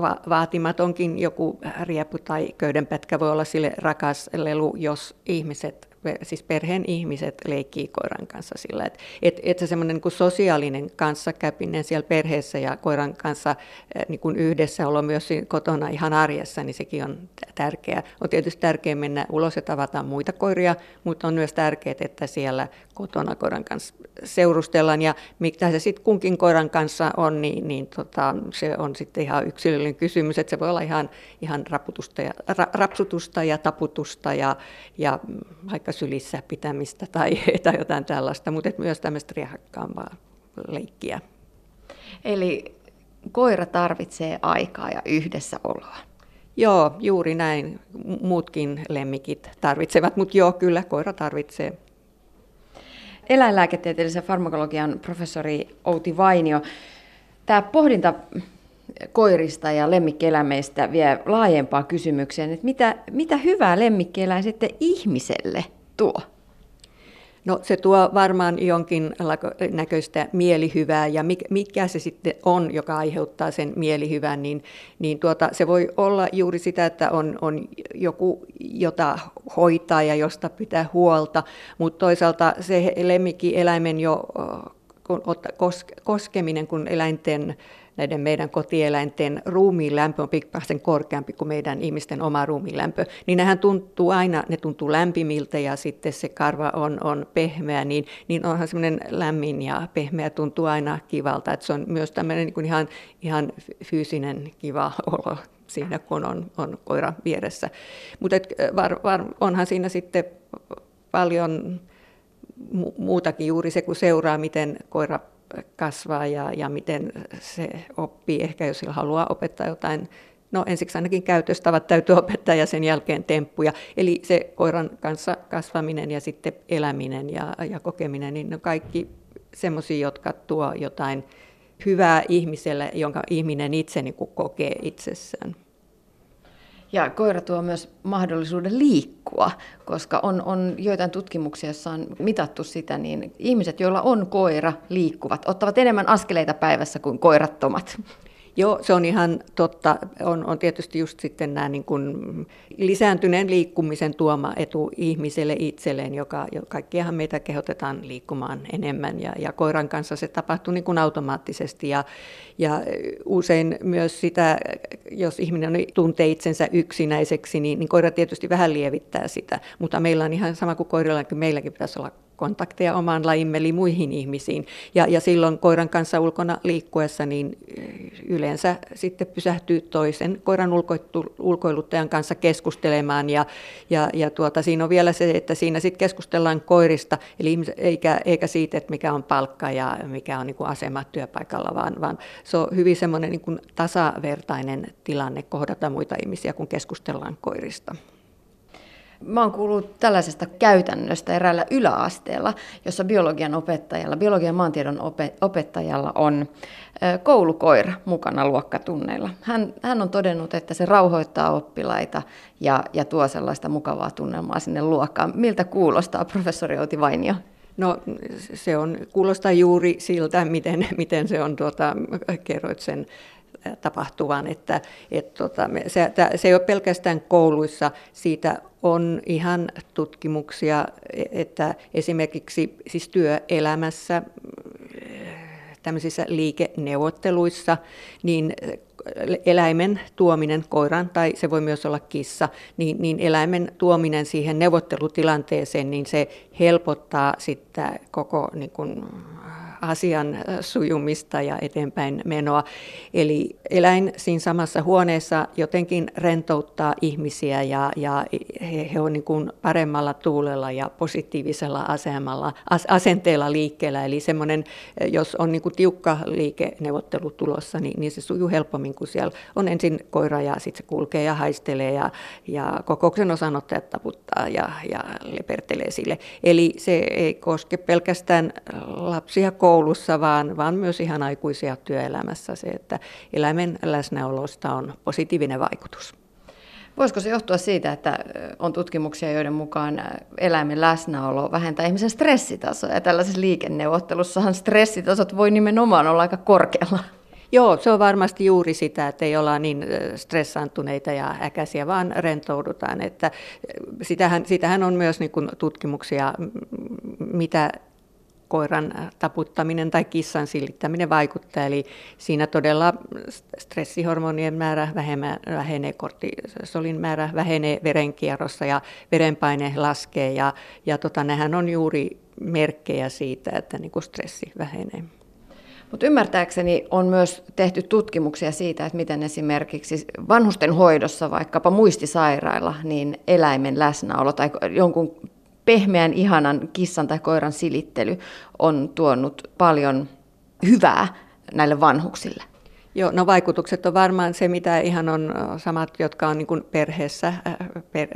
va- vaatimatonkin joku riepu tai köydenpätkä voi olla sille rakas lelu, jos ihmiset siis perheen ihmiset leikkii koiran kanssa sillä, että et, et se semmoinen niin sosiaalinen kanssakäpinen siellä perheessä ja koiran kanssa niin kuin yhdessäolo myös kotona ihan arjessa, niin sekin on tärkeää. On tietysti tärkeää mennä ulos ja tavata muita koiria, mutta on myös tärkeää, että siellä kotona koiran kanssa seurustellaan ja mitä se sitten kunkin koiran kanssa on, niin, niin tota, se on sitten ihan yksilöllinen kysymys, että se voi olla ihan, ihan raputusta ja, ra, rapsutusta ja taputusta ja, ja vaikka sylissä pitämistä tai, <laughs> tai jotain tällaista, mutta myös tämmöistä riehakkaampaa leikkiä. Eli koira tarvitsee aikaa ja yhdessäoloa. Joo, juuri näin. Muutkin lemmikit tarvitsevat, mutta joo, kyllä koira tarvitsee. Eläinlääketieteellisen farmakologian professori Outi Vainio, tämä pohdinta koirista ja lemmikkieläimeistä vie laajempaa kysymykseen, että mitä, mitä hyvää lemmikkieläin sitten ihmiselle tuo? No se tuo varmaan jonkin näköistä mielihyvää ja mikä se sitten on, joka aiheuttaa sen mielihyvän, niin, niin tuota, se voi olla juuri sitä, että on, on joku, jota hoitaa ja josta pitää huolta, mutta toisaalta se lemmikkieläimen jo kun, koskeminen, kun eläinten näiden meidän kotieläinten ruumiin lämpö on pikkasen korkeampi kuin meidän ihmisten oma ruumiin lämpö, niin nehän tuntuu aina, ne tuntuu lämpimiltä ja sitten se karva on, on pehmeä, niin, niin onhan semmoinen lämmin ja pehmeä tuntuu aina kivalta, että se on myös tämmöinen niin ihan, ihan fyysinen kiva olo siinä, kun on, on koira vieressä. Mutta var, var, onhan siinä sitten paljon muutakin. Juuri se, kun seuraa, miten koira kasvaa ja, ja miten se oppii. Ehkä jos sillä haluaa opettaa jotain, no ensiksi ainakin käytöstavat täytyy opettaa ja sen jälkeen temppuja. Eli se koiran kanssa kasvaminen ja sitten eläminen ja, ja kokeminen, niin ne kaikki semmoisia, jotka tuo jotain hyvää ihmiselle, jonka ihminen itse niin kokee itsessään. Ja koira tuo myös mahdollisuuden liikkua, koska on, on joitain tutkimuksia, joissa on mitattu sitä, niin ihmiset, joilla on koira, liikkuvat, ottavat enemmän askeleita päivässä kuin koirattomat. Joo, se on ihan totta. On, on tietysti just sitten nämä niin kuin lisääntyneen liikkumisen tuoma etu ihmiselle itselleen, joka jo kaikkiahan meitä kehotetaan liikkumaan enemmän ja, ja koiran kanssa se tapahtuu niin kuin automaattisesti ja, ja usein myös sitä, jos ihminen tuntee itsensä yksinäiseksi, niin, niin koira tietysti vähän lievittää sitä, mutta meillä on ihan sama kuin koirilla, kuin meilläkin pitäisi olla kontakteja omaan lajimme eli muihin ihmisiin. Ja, ja silloin koiran kanssa ulkona liikkuessa niin yleensä sitten pysähtyy toisen koiran ulkoiluttajan kanssa keskustelemaan. Ja, ja, ja tuota, siinä on vielä se, että siinä sitten keskustellaan koirista, eli eikä, eikä siitä, että mikä on palkka ja mikä on niin kuin asema työpaikalla, vaan, vaan se on hyvin semmoinen niin kuin tasavertainen tilanne kohdata muita ihmisiä, kun keskustellaan koirista. Mä oon kuullut tällaisesta käytännöstä eräällä yläasteella, jossa biologian opettajalla, biologian maantiedon opettajalla on koulukoira mukana luokkatunneilla. Hän, hän on todennut, että se rauhoittaa oppilaita ja, ja tuo sellaista mukavaa tunnelmaa sinne luokkaan. Miltä kuulostaa, professori Outi Vainio? No se on, kuulostaa juuri siltä, miten, miten se on, tuota, kerroit sen tapahtuvan, että et, tota, se, se ei ole pelkästään kouluissa, siitä on ihan tutkimuksia, että esimerkiksi siis työelämässä tämmöisissä liikeneuvotteluissa, niin eläimen tuominen, koiran tai se voi myös olla kissa, niin, niin eläimen tuominen siihen neuvottelutilanteeseen, niin se helpottaa sitten koko niin kuin, asian sujumista ja eteenpäin menoa. Eli eläin siinä samassa huoneessa jotenkin rentouttaa ihmisiä ja, ja he, he on niin kuin paremmalla tuulella ja positiivisella asemalla, as, asenteella liikkeellä. Eli semmoinen, jos on niin kuin tiukka liikeneuvottelu tulossa, niin, niin se sujuu helpommin, kun siellä on ensin koira ja sitten se kulkee ja haistelee ja, ja kokouksen osanottajat taputtaa ja, ja lepertelee sille. Eli se ei koske pelkästään lapsia koulussa, vaan, vaan myös ihan aikuisia työelämässä se, että eläimen läsnäolosta on positiivinen vaikutus. Voisiko se johtua siitä, että on tutkimuksia, joiden mukaan eläimen läsnäolo vähentää ihmisen stressitasoa, ja tällaisessa liikenneuvottelussahan stressitasot voi nimenomaan olla aika korkealla? Joo, se on varmasti juuri sitä, että ei olla niin stressaantuneita ja äkäisiä, vaan rentoudutaan. Että sitähän, sitähän on myös niin kuin tutkimuksia, mitä koiran taputtaminen tai kissan silittäminen vaikuttaa. Eli siinä todella stressihormonien määrä vähenee, kortisolin määrä vähenee verenkierrossa ja verenpaine laskee. Ja, ja tota, nehän on juuri merkkejä siitä, että niin kuin stressi vähenee. Mutta ymmärtääkseni on myös tehty tutkimuksia siitä, että miten esimerkiksi vanhusten hoidossa, vaikkapa muistisairailla, niin eläimen läsnäolo tai jonkun pehmeän, ihanan kissan tai koiran silittely on tuonut paljon hyvää näille vanhuksille. Joo, no vaikutukset on varmaan se, mitä ihan on samat, jotka on niin perheessä. Per,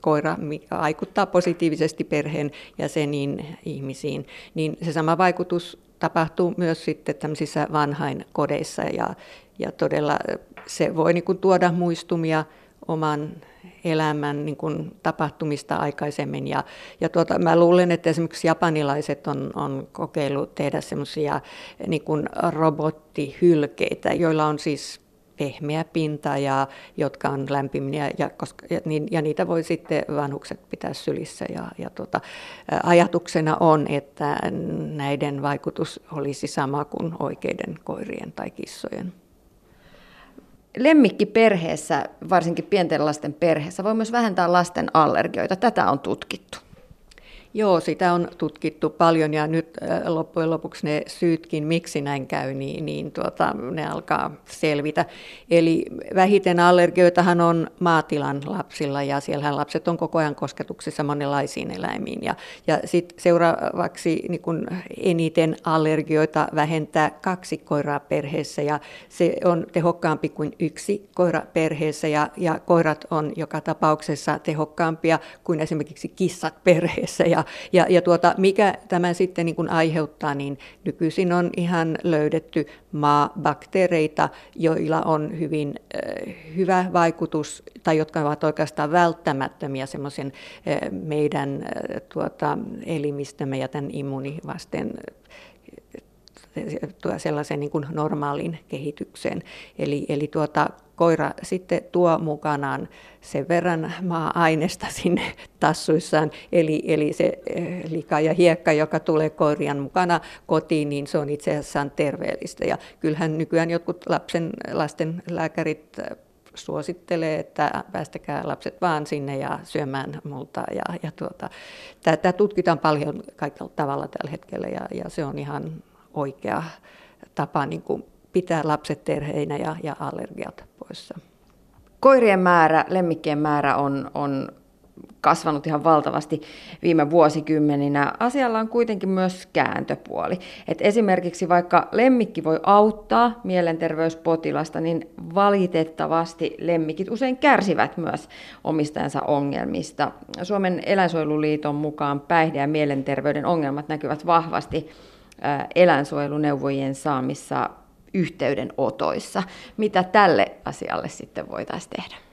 koira vaikuttaa positiivisesti perheen jäseniin ihmisiin. Niin se sama vaikutus tapahtuu myös sitten tämmöisissä vanhainkodeissa ja, ja todella se voi niin tuoda muistumia oman elämän niin kuin, tapahtumista aikaisemmin. Ja, ja tuota, mä luulen, että esimerkiksi japanilaiset on, on kokeillut tehdä semmoisia niin robottihylkeitä, joilla on siis pehmeä pinta ja jotka on lämpimiä ja, koska, ja, niin, ja niitä voi sitten vanhukset pitää sylissä. Ja, ja tota, ajatuksena on, että näiden vaikutus olisi sama kuin oikeiden koirien tai kissojen lemmikkiperheessä, varsinkin pienten lasten perheessä, voi myös vähentää lasten allergioita. Tätä on tutkittu. Joo, sitä on tutkittu paljon ja nyt äh, loppujen lopuksi ne syytkin, miksi näin käy, niin, niin tuota, ne alkaa selvitä. Eli vähiten allergioitahan on maatilan lapsilla ja siellähän lapset on koko ajan kosketuksissa monenlaisiin eläimiin. Ja, ja sitten seuraavaksi niin kun eniten allergioita vähentää kaksi koiraa perheessä ja se on tehokkaampi kuin yksi koira perheessä ja, ja koirat on joka tapauksessa tehokkaampia kuin esimerkiksi kissat perheessä. Ja ja, ja tuota, mikä tämä sitten niin kuin aiheuttaa, niin nykyisin on ihan löydetty maabakteereita, joilla on hyvin äh, hyvä vaikutus, tai jotka ovat oikeastaan välttämättömiä semmoisen äh, meidän äh, tuota, elimistömme ja tämän immunivasten sellaisen niin kuin normaalin kehitykseen. Eli, eli tuota, koira sitten tuo mukanaan sen verran maa-aineesta sinne tassuissaan, eli, eli se eh, lika ja hiekka, joka tulee koirian mukana kotiin, niin se on itse asiassa terveellistä. Ja kyllähän nykyään jotkut lapsen, lasten lääkärit eh, suosittelee, että päästäkää lapset vaan sinne ja syömään multa. Ja, ja tuota, tätä tutkitaan paljon kaikilla tavalla tällä hetkellä ja, ja se on ihan oikea tapa niin kuin pitää lapset terheinä ja, ja allergiat poissa. Koirien määrä, lemmikkien määrä on, on kasvanut ihan valtavasti viime vuosikymmeninä. Asialla on kuitenkin myös kääntöpuoli. Et esimerkiksi vaikka lemmikki voi auttaa mielenterveyspotilasta, niin valitettavasti lemmikit usein kärsivät myös omistajansa ongelmista. Suomen eläinsuojeluliiton mukaan päihde- ja mielenterveyden ongelmat näkyvät vahvasti eläinsuojeluneuvojien saamissa yhteydenotoissa. Mitä tälle asialle sitten voitaisiin tehdä?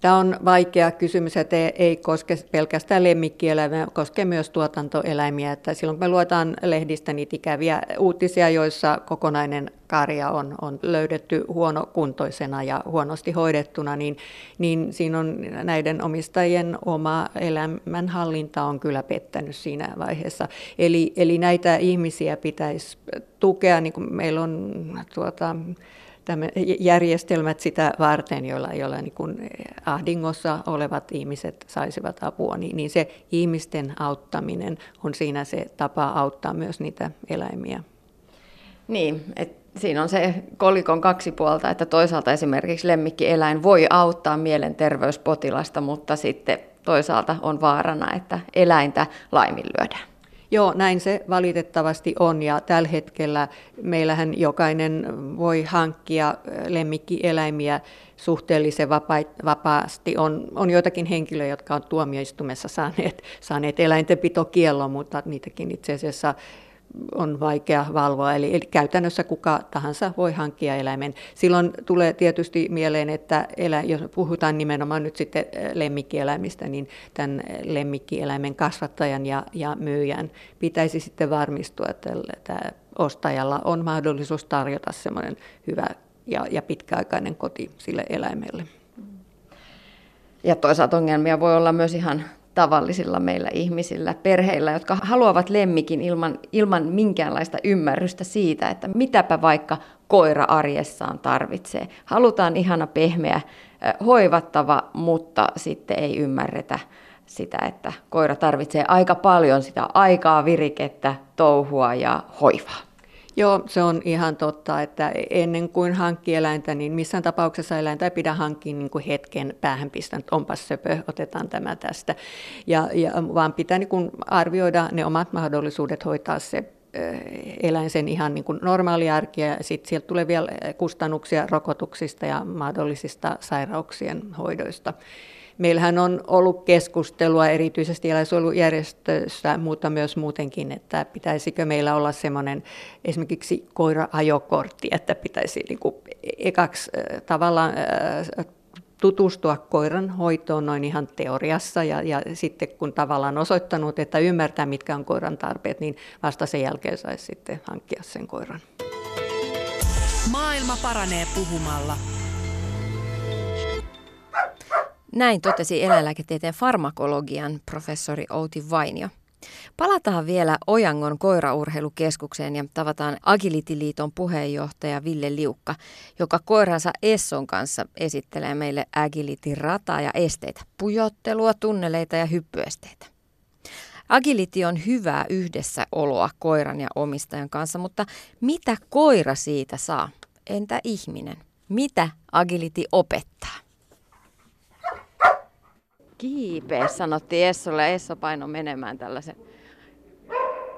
Tämä on vaikea kysymys, että ei koske pelkästään lemmikkieläimiä, koskee myös tuotantoeläimiä. Että silloin kun me luetaan lehdistä niitä ikäviä uutisia, joissa kokonainen karja on, on löydetty huonokuntoisena ja huonosti hoidettuna, niin, niin siinä on näiden omistajien oma elämänhallinta on kyllä pettänyt siinä vaiheessa. Eli, eli näitä ihmisiä pitäisi tukea, niin kuin meillä on tuota, järjestelmät sitä varten, joilla, joilla niin kuin ahdingossa olevat ihmiset saisivat apua, niin, niin se ihmisten auttaminen on siinä se tapa auttaa myös niitä eläimiä. Niin, että siinä on se kolikon kaksi puolta, että toisaalta esimerkiksi lemmikkieläin voi auttaa mielenterveyspotilasta, mutta sitten toisaalta on vaarana, että eläintä laiminlyödään. Joo, näin se valitettavasti on ja tällä hetkellä meillähän jokainen voi hankkia lemmikkieläimiä suhteellisen vapaasti. On, on joitakin henkilöitä, jotka on tuomioistumessa saaneet, saaneet eläintenpitokiellon, mutta niitäkin itse asiassa on vaikea valvoa. Eli, eli käytännössä kuka tahansa voi hankkia eläimen. Silloin tulee tietysti mieleen, että elä, jos puhutaan nimenomaan nyt sitten lemmikkieläimistä, niin tämän lemmikkieläimen kasvattajan ja, ja myyjän pitäisi sitten varmistua, että tämä ostajalla on mahdollisuus tarjota semmoinen hyvä ja, ja pitkäaikainen koti sille eläimelle. Ja toisaalta ongelmia voi olla myös ihan tavallisilla meillä ihmisillä, perheillä, jotka haluavat lemmikin ilman, ilman minkäänlaista ymmärrystä siitä, että mitäpä vaikka koira arjessaan tarvitsee. Halutaan ihana pehmeä, hoivattava, mutta sitten ei ymmärretä sitä, että koira tarvitsee aika paljon sitä aikaa, virikettä, touhua ja hoivaa. Joo, se on ihan totta, että ennen kuin hankkii eläintä, niin missään tapauksessa eläintä ei pidä hankkia niin kuin hetken päähän pistän, että onpas söpö, otetaan tämä tästä. Ja, ja, vaan pitää niin kuin arvioida ne omat mahdollisuudet hoitaa se eläin sen ihan niin kuin normaali arki ja sitten sieltä tulee vielä kustannuksia rokotuksista ja mahdollisista sairauksien hoidoista. Meillähän on ollut keskustelua erityisesti eläinsuojelujärjestössä, mutta myös muutenkin, että pitäisikö meillä olla semmoinen esimerkiksi koira-ajokortti, että pitäisi niin kuin ekaksi tavallaan tutustua koiran hoitoon noin ihan teoriassa ja, ja sitten kun tavallaan osoittanut, että ymmärtää mitkä on koiran tarpeet, niin vasta sen jälkeen saisi sitten hankkia sen koiran. Maailma paranee puhumalla. Näin totesi eläinlääketieteen farmakologian professori Outi Vainio. Palataan vielä Ojangon koiraurheilukeskukseen ja tavataan Agility-liiton puheenjohtaja Ville Liukka, joka koiransa Esson kanssa esittelee meille Agility-rataa ja esteitä, pujottelua, tunneleita ja hyppyesteitä. Agility on hyvää yhdessäoloa koiran ja omistajan kanssa, mutta mitä koira siitä saa? Entä ihminen? Mitä agility opettaa? Kiipeä, sanottiin Essolle Esso paino menemään tällaisen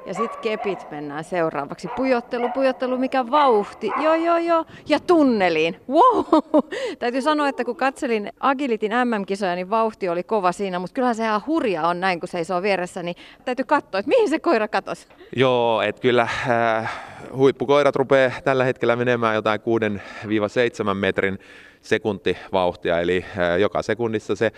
ja sitten kepit mennään seuraavaksi. Pujottelu, pujottelu, mikä vauhti. Joo, joo, joo. Ja tunneliin. Wow! <laughs> Täytyy sanoa, että kun katselin Agilitin MM-kisoja, niin vauhti oli kova siinä. Mutta kyllähän se ihan hurja on näin, kun seisoo vieressä. Niin täytyy katsoa, että mihin se koira katosi. Joo, että kyllä äh, huippukoirat rupeaa tällä hetkellä menemään jotain 6-7 metrin sekuntivauhtia. Eli äh, joka sekunnissa se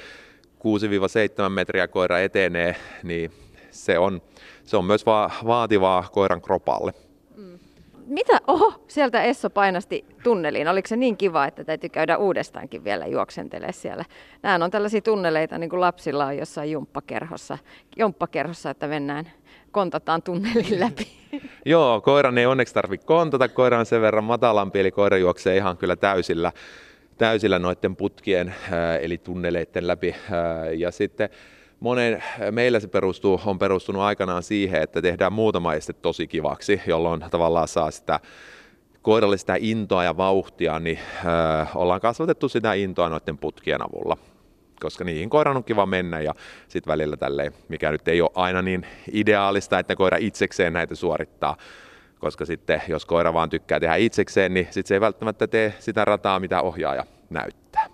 6-7 metriä koira etenee, niin se on se on myös va- vaativaa koiran kropalle. Mm. Mitä? Oho, sieltä Esso painasti tunneliin. Oliko se niin kiva, että täytyy käydä uudestaankin vielä juoksentele siellä? Nämä on tällaisia tunneleita, niin kuin lapsilla on jossain jumppakerhossa, jumppakerhossa että mennään kontataan tunnelin läpi. <laughs> Joo, koiran ei onneksi tarvitse kontata. Koira on sen verran matalampi, eli koira juoksee ihan kyllä täysillä, täysillä noiden putkien, eli tunneleiden läpi. Ja sitten monen, meillä se perustuu, on perustunut aikanaan siihen, että tehdään muutama este tosi kivaksi, jolloin tavallaan saa sitä koiralle sitä intoa ja vauhtia, niin ö, ollaan kasvatettu sitä intoa noiden putkien avulla koska niihin koiran on kiva mennä ja sitten välillä tälleen, mikä nyt ei ole aina niin ideaalista, että koira itsekseen näitä suorittaa, koska sitten jos koira vaan tykkää tehdä itsekseen, niin sitten se ei välttämättä tee sitä rataa, mitä ohjaaja näyttää.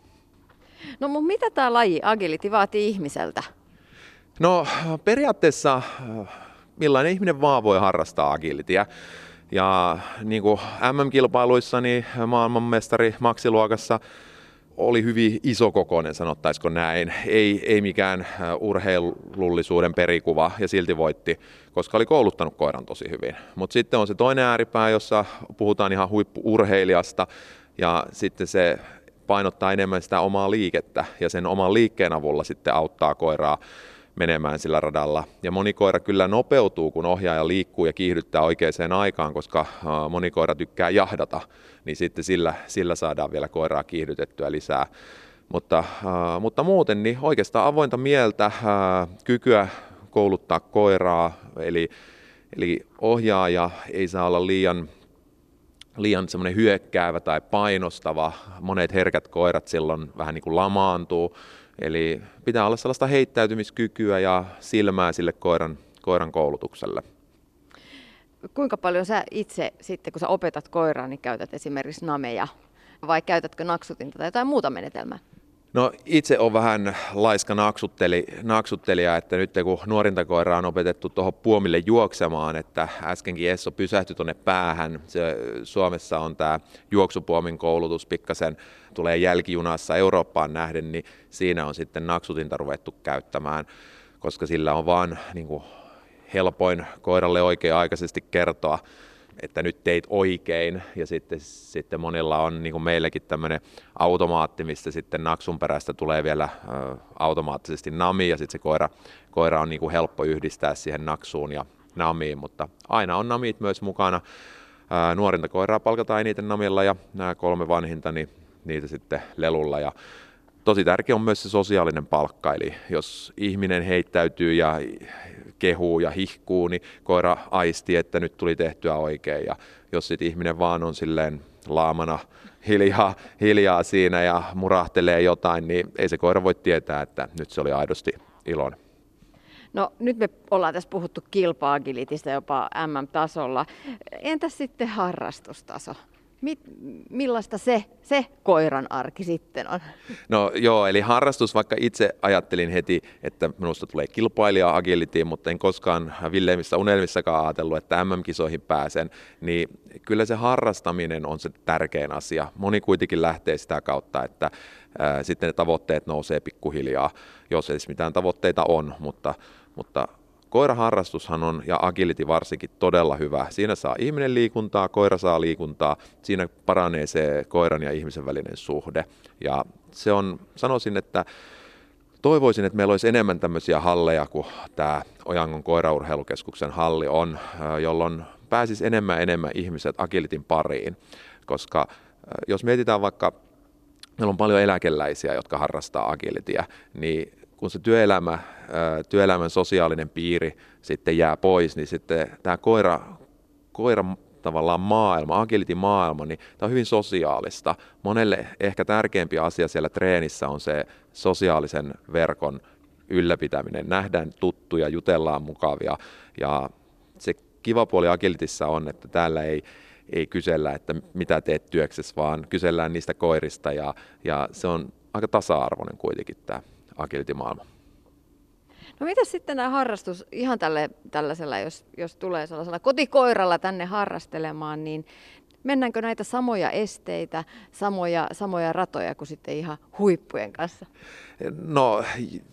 No mutta mitä tämä laji agility vaatii ihmiseltä? No periaatteessa äh, millainen ihminen vaan voi harrastaa agilityä. Ja niin kuin MM-kilpailuissa niin maailmanmestari maksiluokassa oli hyvin isokokoinen, sanottaisiko näin. Ei, ei mikään äh, urheilullisuuden perikuva ja silti voitti, koska oli kouluttanut koiran tosi hyvin. Mutta sitten on se toinen ääripää, jossa puhutaan ihan huippuurheilijasta ja sitten se painottaa enemmän sitä omaa liikettä ja sen oman liikkeen avulla sitten auttaa koiraa menemään sillä radalla. Ja moni koira kyllä nopeutuu, kun ohjaaja liikkuu ja kiihdyttää oikeaan aikaan, koska moni koira tykkää jahdata, niin sitten sillä, sillä saadaan vielä koiraa kiihdytettyä lisää. Mutta, mutta muuten niin oikeastaan avointa mieltä, kykyä kouluttaa koiraa, eli, eli ohjaaja ei saa olla liian liian semmoinen hyökkäävä tai painostava. Monet herkät koirat silloin vähän niin kuin lamaantuu. Eli pitää olla sellaista heittäytymiskykyä ja silmää sille koiran, koiran koulutukselle. Kuinka paljon sä itse sitten, kun sä opetat koiraa, niin käytät esimerkiksi nameja vai käytätkö naksutinta tai jotain muuta menetelmää? No itse on vähän laiska naksutteli, naksuttelija, että nyt kun nuorinta koiraa on opetettu tuohon puomille juoksemaan, että äskenkin Esso pysähtyi tuonne päähän. Se, Suomessa on tämä juoksupuomin koulutus pikkasen tulee jälkijunassa Eurooppaan nähden, niin siinä on sitten naksutinta ruvettu käyttämään, koska sillä on vaan niin kuin, helpoin koiralle oikea-aikaisesti kertoa, että nyt teit oikein. Ja sitten, sitten monilla on, niin kuin meilläkin, tämmöinen automaatti, mistä sitten naksun perästä tulee vielä ä, automaattisesti nami, ja sitten se koira, koira on niin kuin helppo yhdistää siihen naksuun ja namiin, mutta aina on namit myös mukana. Nuorinta koiraa palkataan eniten namilla, ja nämä kolme vanhinta, niin niitä sitten lelulla. Ja tosi tärkeä on myös se sosiaalinen palkka, eli jos ihminen heittäytyy ja kehuu ja hihkuu, niin koira aisti, että nyt tuli tehtyä oikein. Ja jos sitten ihminen vaan on silleen laamana hiljaa, hiljaa siinä ja murahtelee jotain, niin ei se koira voi tietää, että nyt se oli aidosti iloinen. No nyt me ollaan tässä puhuttu kilpa-agilitista jopa MM-tasolla. Entäs sitten harrastustaso? Mit, millaista se, se koiran arki sitten on? No joo, eli harrastus, vaikka itse ajattelin heti, että minusta tulee kilpailija agilitiin, mutta en koskaan villeimmissä unelmissakaan ajatellut, että MM-kisoihin pääsen, niin kyllä se harrastaminen on se tärkein asia. Moni kuitenkin lähtee sitä kautta, että ää, sitten ne tavoitteet nousee pikkuhiljaa, jos edes mitään tavoitteita on, mutta, mutta Koiraharrastushan on, ja agility varsinkin, todella hyvä. Siinä saa ihminen liikuntaa, koira saa liikuntaa, siinä paranee se koiran ja ihmisen välinen suhde. Ja se on, sanoisin, että toivoisin, että meillä olisi enemmän tämmöisiä halleja kuin tämä Ojangon koiraurheilukeskuksen halli on, jolloin pääsisi enemmän enemmän ihmiset agilitin pariin. Koska jos mietitään vaikka, meillä on paljon eläkeläisiä, jotka harrastaa agilitia, niin kun se työelämä, työelämän sosiaalinen piiri sitten jää pois, niin sitten tämä koira, koira tavallaan maailma, agility-maailma, niin tämä on hyvin sosiaalista. Monelle ehkä tärkeämpi asia siellä treenissä on se sosiaalisen verkon ylläpitäminen. Nähdään tuttuja, jutellaan mukavia ja se kiva puoli agilitissa on, että täällä ei, ei kysellä, että mitä teet työksessä, vaan kysellään niistä koirista ja, ja se on aika tasa-arvoinen kuitenkin tämä agility-maailma. No mitä sitten tämä harrastus ihan tälle, tällaisella, jos, jos tulee sellaisella kotikoiralla tänne harrastelemaan, niin mennäänkö näitä samoja esteitä, samoja, samoja ratoja kuin sitten ihan huippujen kanssa? No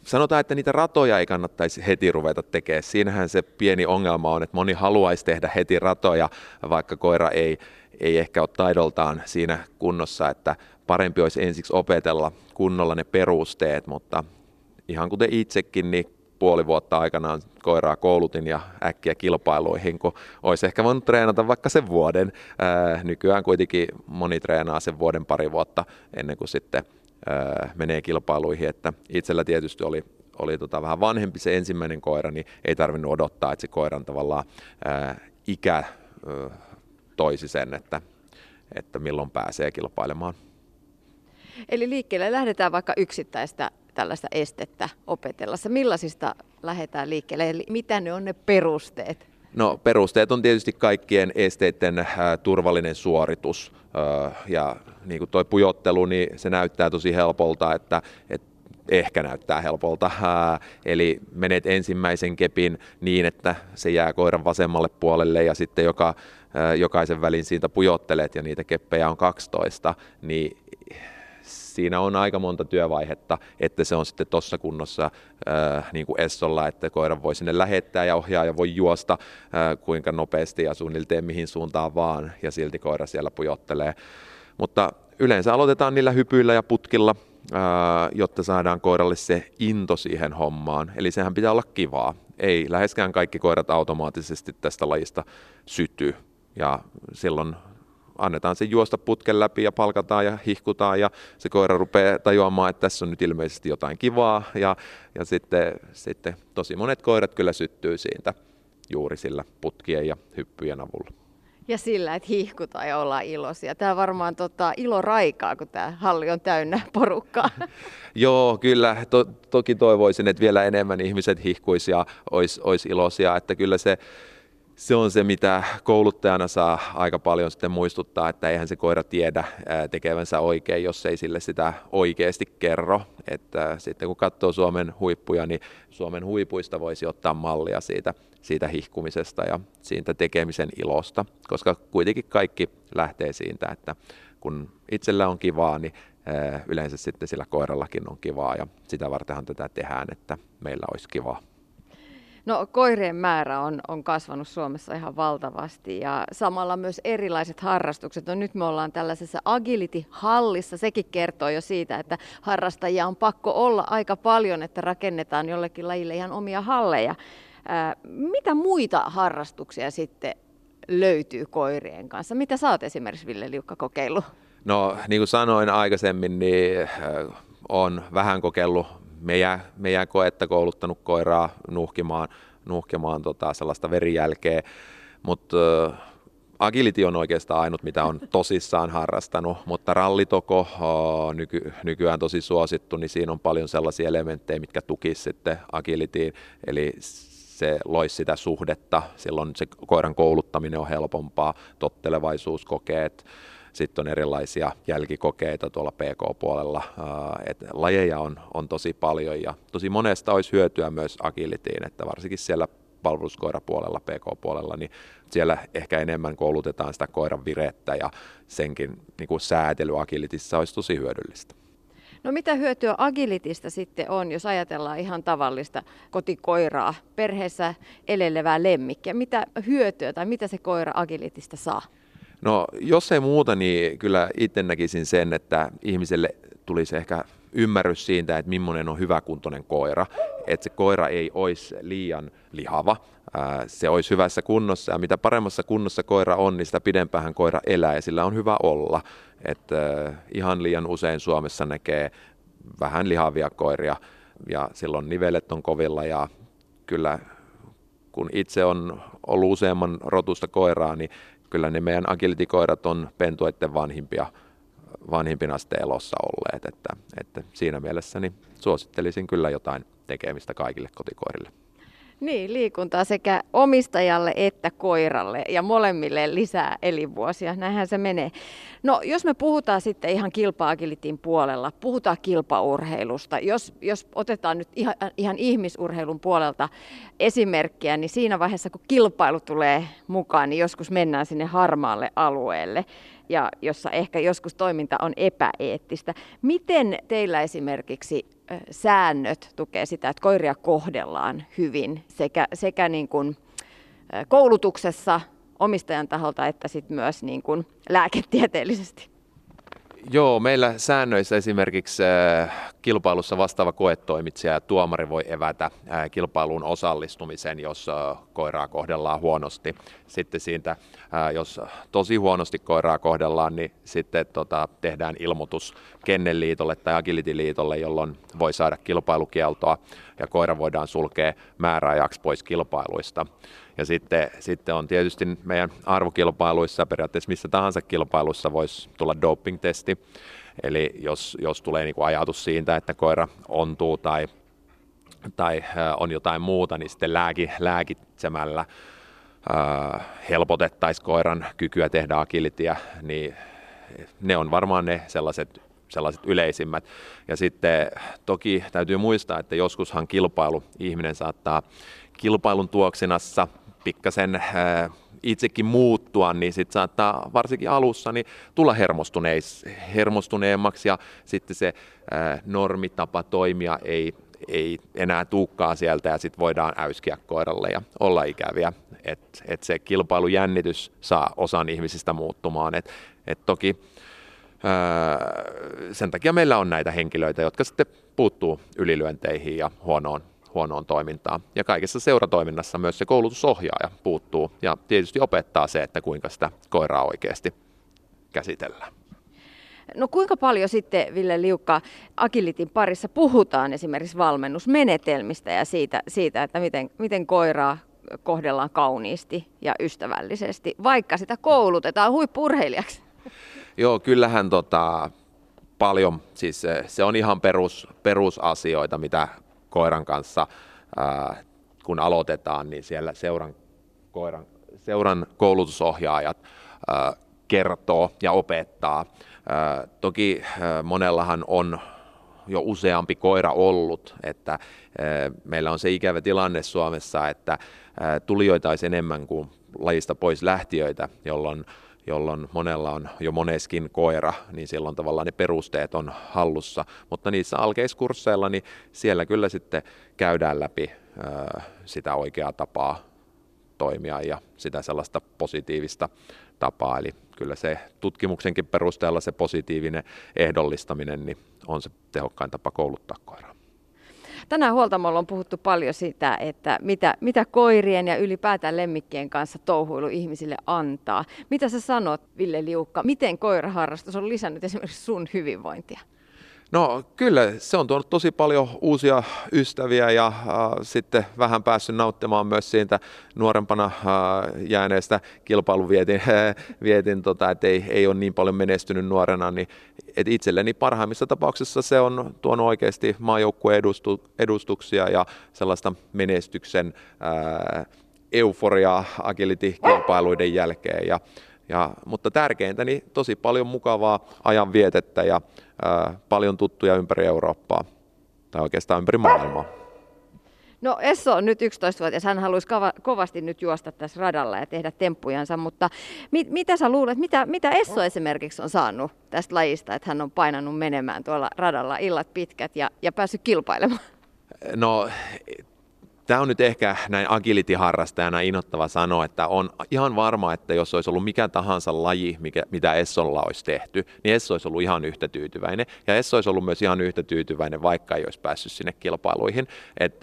sanotaan, että niitä ratoja ei kannattaisi heti ruveta tekemään. Siinähän se pieni ongelma on, että moni haluaisi tehdä heti ratoja, vaikka koira ei, ei ehkä ole taidoltaan siinä kunnossa, että parempi olisi ensiksi opetella kunnolla ne perusteet, mutta ihan kuten itsekin, niin puoli vuotta aikanaan koiraa koulutin ja äkkiä kilpailuihin, kun olisi ehkä voinut treenata vaikka sen vuoden. Ää, nykyään kuitenkin moni treenaa sen vuoden pari vuotta ennen kuin sitten menee kilpailuihin, että itsellä tietysti oli oli tota vähän vanhempi se ensimmäinen koira, niin ei tarvinnut odottaa, että se koiran tavallaan ää, ikä toisi sen, että, että milloin pääsee kilpailemaan. Eli liikkeelle lähdetään vaikka yksittäistä tällaista estettä opetellessa. Millaisista lähdetään liikkeelle? Eli mitä ne on ne perusteet? No perusteet on tietysti kaikkien esteiden äh, turvallinen suoritus. Äh, ja niin kuin toi pujottelu, niin se näyttää tosi helpolta, että, että ehkä näyttää helpolta. Äh, eli menet ensimmäisen kepin niin, että se jää koiran vasemmalle puolelle ja sitten joka, jokaisen välin siitä pujottelet ja niitä keppejä on 12, niin siinä on aika monta työvaihetta, että se on sitten tuossa kunnossa niin kuin Essolla, että koira voi sinne lähettää ja ohjaa ja voi juosta kuinka nopeasti ja suunnilleen mihin suuntaan vaan ja silti koira siellä pujottelee. Mutta yleensä aloitetaan niillä hypyillä ja putkilla, jotta saadaan koiralle se into siihen hommaan. Eli sehän pitää olla kivaa. Ei läheskään kaikki koirat automaattisesti tästä lajista syty. Ja silloin annetaan se juosta putken läpi ja palkataan ja hihkutaan ja se koira rupeaa tajuamaan, että tässä on nyt ilmeisesti jotain kivaa ja, ja sitten, sitten tosi monet koirat kyllä syttyy siitä juuri sillä putkien ja hyppyjen avulla. Ja sillä, että hihkutaan ja ollaan iloisia. Tämä varmaan tota, ilo raikaa, kun tämä halli on täynnä <laughs> porukkaa. <laughs> Joo, kyllä. To, toki toivoisin, että vielä enemmän ihmiset hihkuisi ja olisi, olisi iloisia. Että kyllä se, se on se, mitä kouluttajana saa aika paljon sitten muistuttaa, että eihän se koira tiedä tekevänsä oikein, jos ei sille sitä oikeasti kerro. Että sitten kun katsoo Suomen huippuja, niin Suomen huipuista voisi ottaa mallia siitä, siitä hihkumisesta ja siitä tekemisen ilosta, koska kuitenkin kaikki lähtee siitä, että kun itsellä on kivaa, niin yleensä sitten sillä koirallakin on kivaa ja sitä vartenhan tätä tehdään, että meillä olisi kivaa. No koirien määrä on, on kasvanut Suomessa ihan valtavasti ja samalla myös erilaiset harrastukset. No nyt me ollaan tällaisessa agility-hallissa. Sekin kertoo jo siitä, että harrastajia on pakko olla aika paljon, että rakennetaan jollekin lajille ihan omia halleja. Ää, mitä muita harrastuksia sitten löytyy koirien kanssa? Mitä sä oot esimerkiksi Ville Liukka kokeillut? No niin kuin sanoin aikaisemmin, niin on vähän kokeillut meidän, meidän koetta kouluttanut koiraa nuhkimaan, nuhkimaan tota sellaista verijälkeä, mutta äh, agility on oikeastaan ainut, mitä on <laughs> tosissaan harrastanut, mutta rallitoko on nyky, nykyään tosi suosittu, niin siinä on paljon sellaisia elementtejä, mitkä tukisivat sitten agilityin, eli se loisi sitä suhdetta, silloin se koiran kouluttaminen on helpompaa, tottelevaisuuskokeet, sitten on erilaisia jälkikokeita tuolla PK-puolella. Et lajeja on, on tosi paljon ja tosi monesta olisi hyötyä myös agilitiin, että varsinkin siellä palveluskoirapuolella, PK-puolella, niin siellä ehkä enemmän koulutetaan sitä koiran virettä ja senkin niin kuin säätely agilitissa olisi tosi hyödyllistä. No mitä hyötyä agilitista sitten on, jos ajatellaan ihan tavallista kotikoiraa, perheessä elelevää lemmikkiä? Mitä hyötyä tai mitä se koira agilitista saa? No jos ei muuta, niin kyllä itse näkisin sen, että ihmiselle tulisi ehkä ymmärrys siitä, että millainen on hyväkuntoinen koira. Että se koira ei olisi liian lihava, se olisi hyvässä kunnossa ja mitä paremmassa kunnossa koira on, niin sitä pidempään koira elää ja sillä on hyvä olla. Että ihan liian usein Suomessa näkee vähän lihavia koiria ja silloin nivelet on kovilla ja kyllä kun itse on ollut useamman rotusta koiraa, niin kyllä ne meidän agility-koirat on pentueiden vanhimpia, vanhimpina sitten elossa olleet, että, että siinä mielessä niin suosittelisin kyllä jotain tekemistä kaikille kotikoirille. Niin, liikuntaa sekä omistajalle että koiralle ja molemmille lisää elinvuosia. Näinhän se menee. No, jos me puhutaan sitten ihan kilpa-agilitin puolella, puhutaan kilpaurheilusta. Jos, jos otetaan nyt ihan, ihan ihmisurheilun puolelta esimerkkiä, niin siinä vaiheessa kun kilpailu tulee mukaan, niin joskus mennään sinne harmaalle alueelle ja jossa ehkä joskus toiminta on epäeettistä. Miten teillä esimerkiksi säännöt tukee sitä, että koiria kohdellaan hyvin sekä, sekä niin kuin koulutuksessa omistajan taholta että sit myös niin kuin lääketieteellisesti? Joo, meillä säännöissä esimerkiksi äh, kilpailussa vastaava koetoimitsija ja tuomari voi evätä äh, kilpailuun osallistumisen, jos äh, koiraa kohdellaan huonosti. Sitten siitä, jos tosi huonosti koiraa kohdellaan, niin sitten tota, tehdään ilmoitus Kennelliitolle tai Agility-liitolle, jolloin voi saada kilpailukieltoa ja koira voidaan sulkea määräajaksi pois kilpailuista. Ja sitten, sitten on tietysti meidän arvokilpailuissa, periaatteessa missä tahansa kilpailussa voisi tulla doping-testi. Eli jos, jos tulee niin kuin ajatus siitä, että koira ontuu tai, tai on jotain muuta, niin sitten lääki, lääkitsemällä helpotettaisiin koiran kykyä tehdä agilitia, niin ne on varmaan ne sellaiset, sellaiset yleisimmät. Ja sitten toki täytyy muistaa, että joskushan kilpailu, ihminen saattaa kilpailun tuoksinassa pikkasen äh, itsekin muuttua, niin sitten saattaa varsinkin alussa niin tulla hermostuneis, hermostuneemmaksi ja sitten se äh, normitapa toimia ei, ei enää tuukkaa sieltä ja sitten voidaan äyskiä koiralle ja olla ikäviä. että et se kilpailujännitys saa osan ihmisistä muuttumaan. Et, et toki sen takia meillä on näitä henkilöitä, jotka sitten puuttuu ylilyönteihin ja huonoon huonoon toimintaan. Ja kaikessa seuratoiminnassa myös se koulutusohjaaja puuttuu ja tietysti opettaa se, että kuinka sitä koiraa oikeasti käsitellään. No kuinka paljon sitten, Ville Liukka, Agilitin parissa puhutaan esimerkiksi valmennusmenetelmistä ja siitä, siitä että miten, miten koiraa kohdellaan kauniisti ja ystävällisesti, vaikka sitä koulutetaan huippurheilijaksi? Joo, kyllähän tota, paljon, siis se, se on ihan perus, perusasioita, mitä koiran kanssa, ää, kun aloitetaan, niin siellä seuran, koiran, seuran koulutusohjaajat ää, kertoo ja opettaa. Ää, toki ää, monellahan on jo useampi koira ollut, että ää, meillä on se ikävä tilanne Suomessa, että ää, tulijoita olisi enemmän kuin lajista pois lähtiöitä, jolloin jolloin monella on jo moneskin koira, niin silloin tavallaan ne perusteet on hallussa. Mutta niissä alkeiskursseilla, niin siellä kyllä sitten käydään läpi sitä oikeaa tapaa toimia ja sitä sellaista positiivista tapaa. Eli kyllä se tutkimuksenkin perusteella se positiivinen ehdollistaminen niin on se tehokkain tapa kouluttaa koiraa. Tänään huoltamolla on puhuttu paljon sitä, että mitä, mitä koirien ja ylipäätään lemmikkien kanssa touhuilu ihmisille antaa. Mitä sä sanot, Ville Liukka, miten koiraharrastus on lisännyt esimerkiksi sun hyvinvointia? No kyllä, se on tuonut tosi paljon uusia ystäviä ja äh, sitten vähän päässyt nauttimaan myös siitä nuorempana äh, jääneestä kilpailuvietin, äh, <laughs> vietin, tota, että ei, ei ole niin paljon menestynyt nuorena, niin et itselleni parhaimmissa tapauksissa se on tuonut oikeasti maajoukkueen edustu, edustuksia ja sellaista menestyksen äh, euforiaa agility-kilpailuiden jälkeen ja ja, mutta tärkeintä, niin tosi paljon mukavaa ajanvietettä ja ää, paljon tuttuja ympäri Eurooppaa tai oikeastaan ympäri maailmaa. No Esso on nyt 11-vuotias, hän haluaisi kova, kovasti nyt juosta tässä radalla ja tehdä temppujansa, mutta mit, mitä sä luulet, mitä, mitä Esso esimerkiksi on saanut tästä lajista, että hän on painanut menemään tuolla radalla illat pitkät ja, ja päässyt kilpailemaan? No Tämä on nyt ehkä näin agility-harrastajana innoittava sanoa, että on ihan varma, että jos olisi ollut mikä tahansa laji, mikä, mitä Essolla olisi tehty, niin Esso olisi ollut ihan yhtä tyytyväinen. Ja Esso olisi ollut myös ihan yhtä tyytyväinen, vaikka ei olisi päässyt sinne kilpailuihin. Et,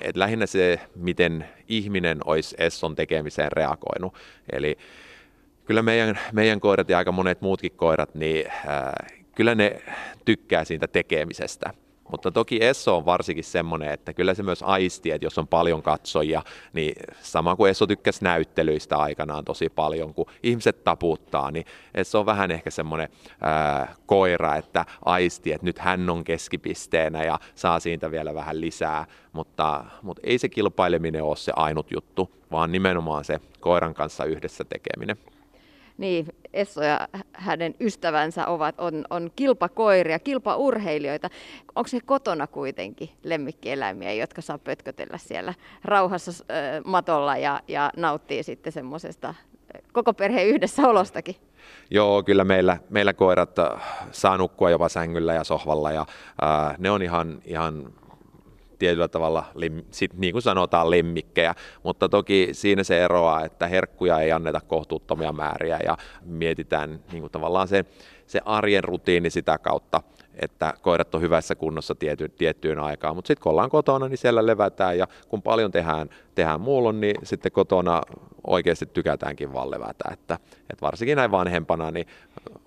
et lähinnä se, miten ihminen olisi Esson tekemiseen reagoinut. Eli kyllä meidän, meidän koirat ja aika monet muutkin koirat, niin äh, kyllä ne tykkää siitä tekemisestä Mutta toki Esso on varsinkin semmoinen, että kyllä se myös aisti, että jos on paljon katsojia, niin sama kuin Esso tykkäsi näyttelyistä aikanaan tosi paljon, kun ihmiset taputtaa, niin Esso on vähän ehkä semmoinen ää, koira, että aisti, että nyt hän on keskipisteenä ja saa siitä vielä vähän lisää, mutta, mutta ei se kilpaileminen ole se ainut juttu, vaan nimenomaan se koiran kanssa yhdessä tekeminen. Niin, Esso ja hänen ystävänsä ovat, on, on kilpakoiria, kilpaurheilijoita. Onko se kotona kuitenkin lemmikkieläimiä, jotka saa pötkötellä siellä rauhassa äh, matolla ja, ja nauttii sitten semmoisesta koko perheen yhdessä olostakin? Joo, kyllä meillä, meillä koirat saa nukkua jopa sängyllä ja sohvalla ja ää, ne on ihan, ihan tietyllä tavalla, sit, niin kuin sanotaan, lemmikkejä, mutta toki siinä se eroaa, että herkkuja ei anneta kohtuuttomia määriä ja mietitään niin kuin tavallaan se, se arjen rutiini sitä kautta, että koirat on hyvässä kunnossa tiety, tiettyyn aikaan, mutta sitten kun ollaan kotona, niin siellä levätään ja kun paljon tehdään, tehdään muullon, niin sitten kotona oikeasti tykätäänkin vaan levätä, että, että varsinkin näin vanhempana, niin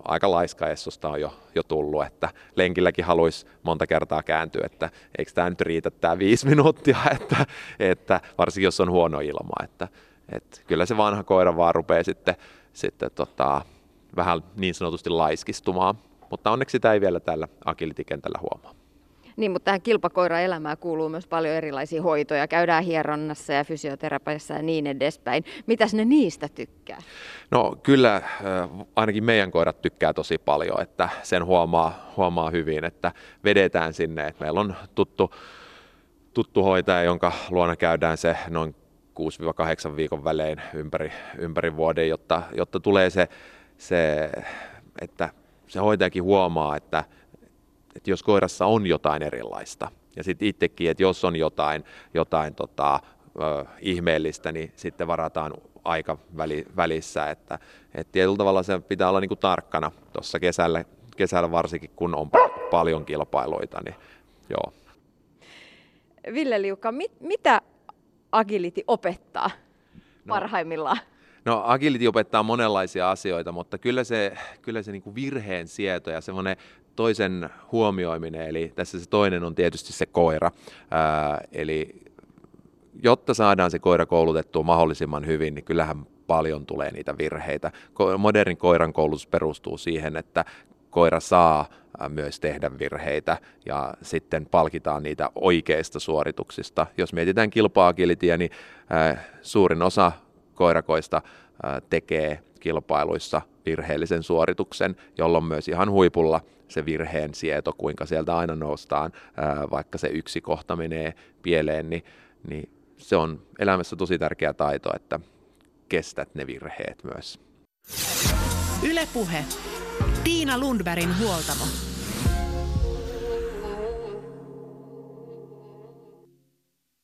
aika laiska Essosta on jo, jo tullut, että lenkilläkin haluaisi monta kertaa kääntyä, että eikö tämä nyt riitä tämä viisi minuuttia, <laughs> että, että varsinkin jos on huono ilma, että, että kyllä se vanha koira vaan rupeaa sitten, sitten tota, vähän niin sanotusti laiskistumaan, mutta onneksi sitä ei vielä tällä agility-kentällä huomaa. Niin, mutta tähän kilpakoira-elämään kuuluu myös paljon erilaisia hoitoja. Käydään hieronnassa ja fysioterapiassa ja niin edespäin. Mitäs ne niistä tykkää? No kyllä ainakin meidän koirat tykkää tosi paljon, että sen huomaa, huomaa hyvin, että vedetään sinne. Että meillä on tuttu, tuttu hoitaja, jonka luona käydään se noin 6-8 viikon välein ympäri, ympäri vuoden, jotta, jotta tulee se, se, että se hoitajakin huomaa, että että jos koirassa on jotain erilaista, ja sitten itsekin, että jos on jotain, jotain tota, ö, ihmeellistä, niin sitten varataan aika väli, välissä, että, että tietyllä tavalla se pitää olla niin kuin tarkkana tuossa kesällä, kesällä varsinkin, kun on paljon kilpailuita, niin joo. Ville Liuka, mit, mitä agility opettaa no, parhaimmillaan? No agility opettaa monenlaisia asioita, mutta kyllä se, kyllä se niin kuin virheen sieto ja semmoinen toisen huomioiminen, eli tässä se toinen on tietysti se koira, ää, eli jotta saadaan se koira koulutettua mahdollisimman hyvin, niin kyllähän paljon tulee niitä virheitä. Modernin koiran koulutus perustuu siihen, että koira saa myös tehdä virheitä ja sitten palkitaan niitä oikeista suorituksista. Jos mietitään kilpa niin suurin osa koirakoista tekee kilpailuissa virheellisen suorituksen, jolloin myös ihan huipulla se virheen sieto, kuinka sieltä aina noustaan, vaikka se yksi kohta menee pieleen, niin, niin se on elämässä tosi tärkeä taito, että kestät ne virheet myös. Ylepuhe. Tiina Lundbergin huoltamo.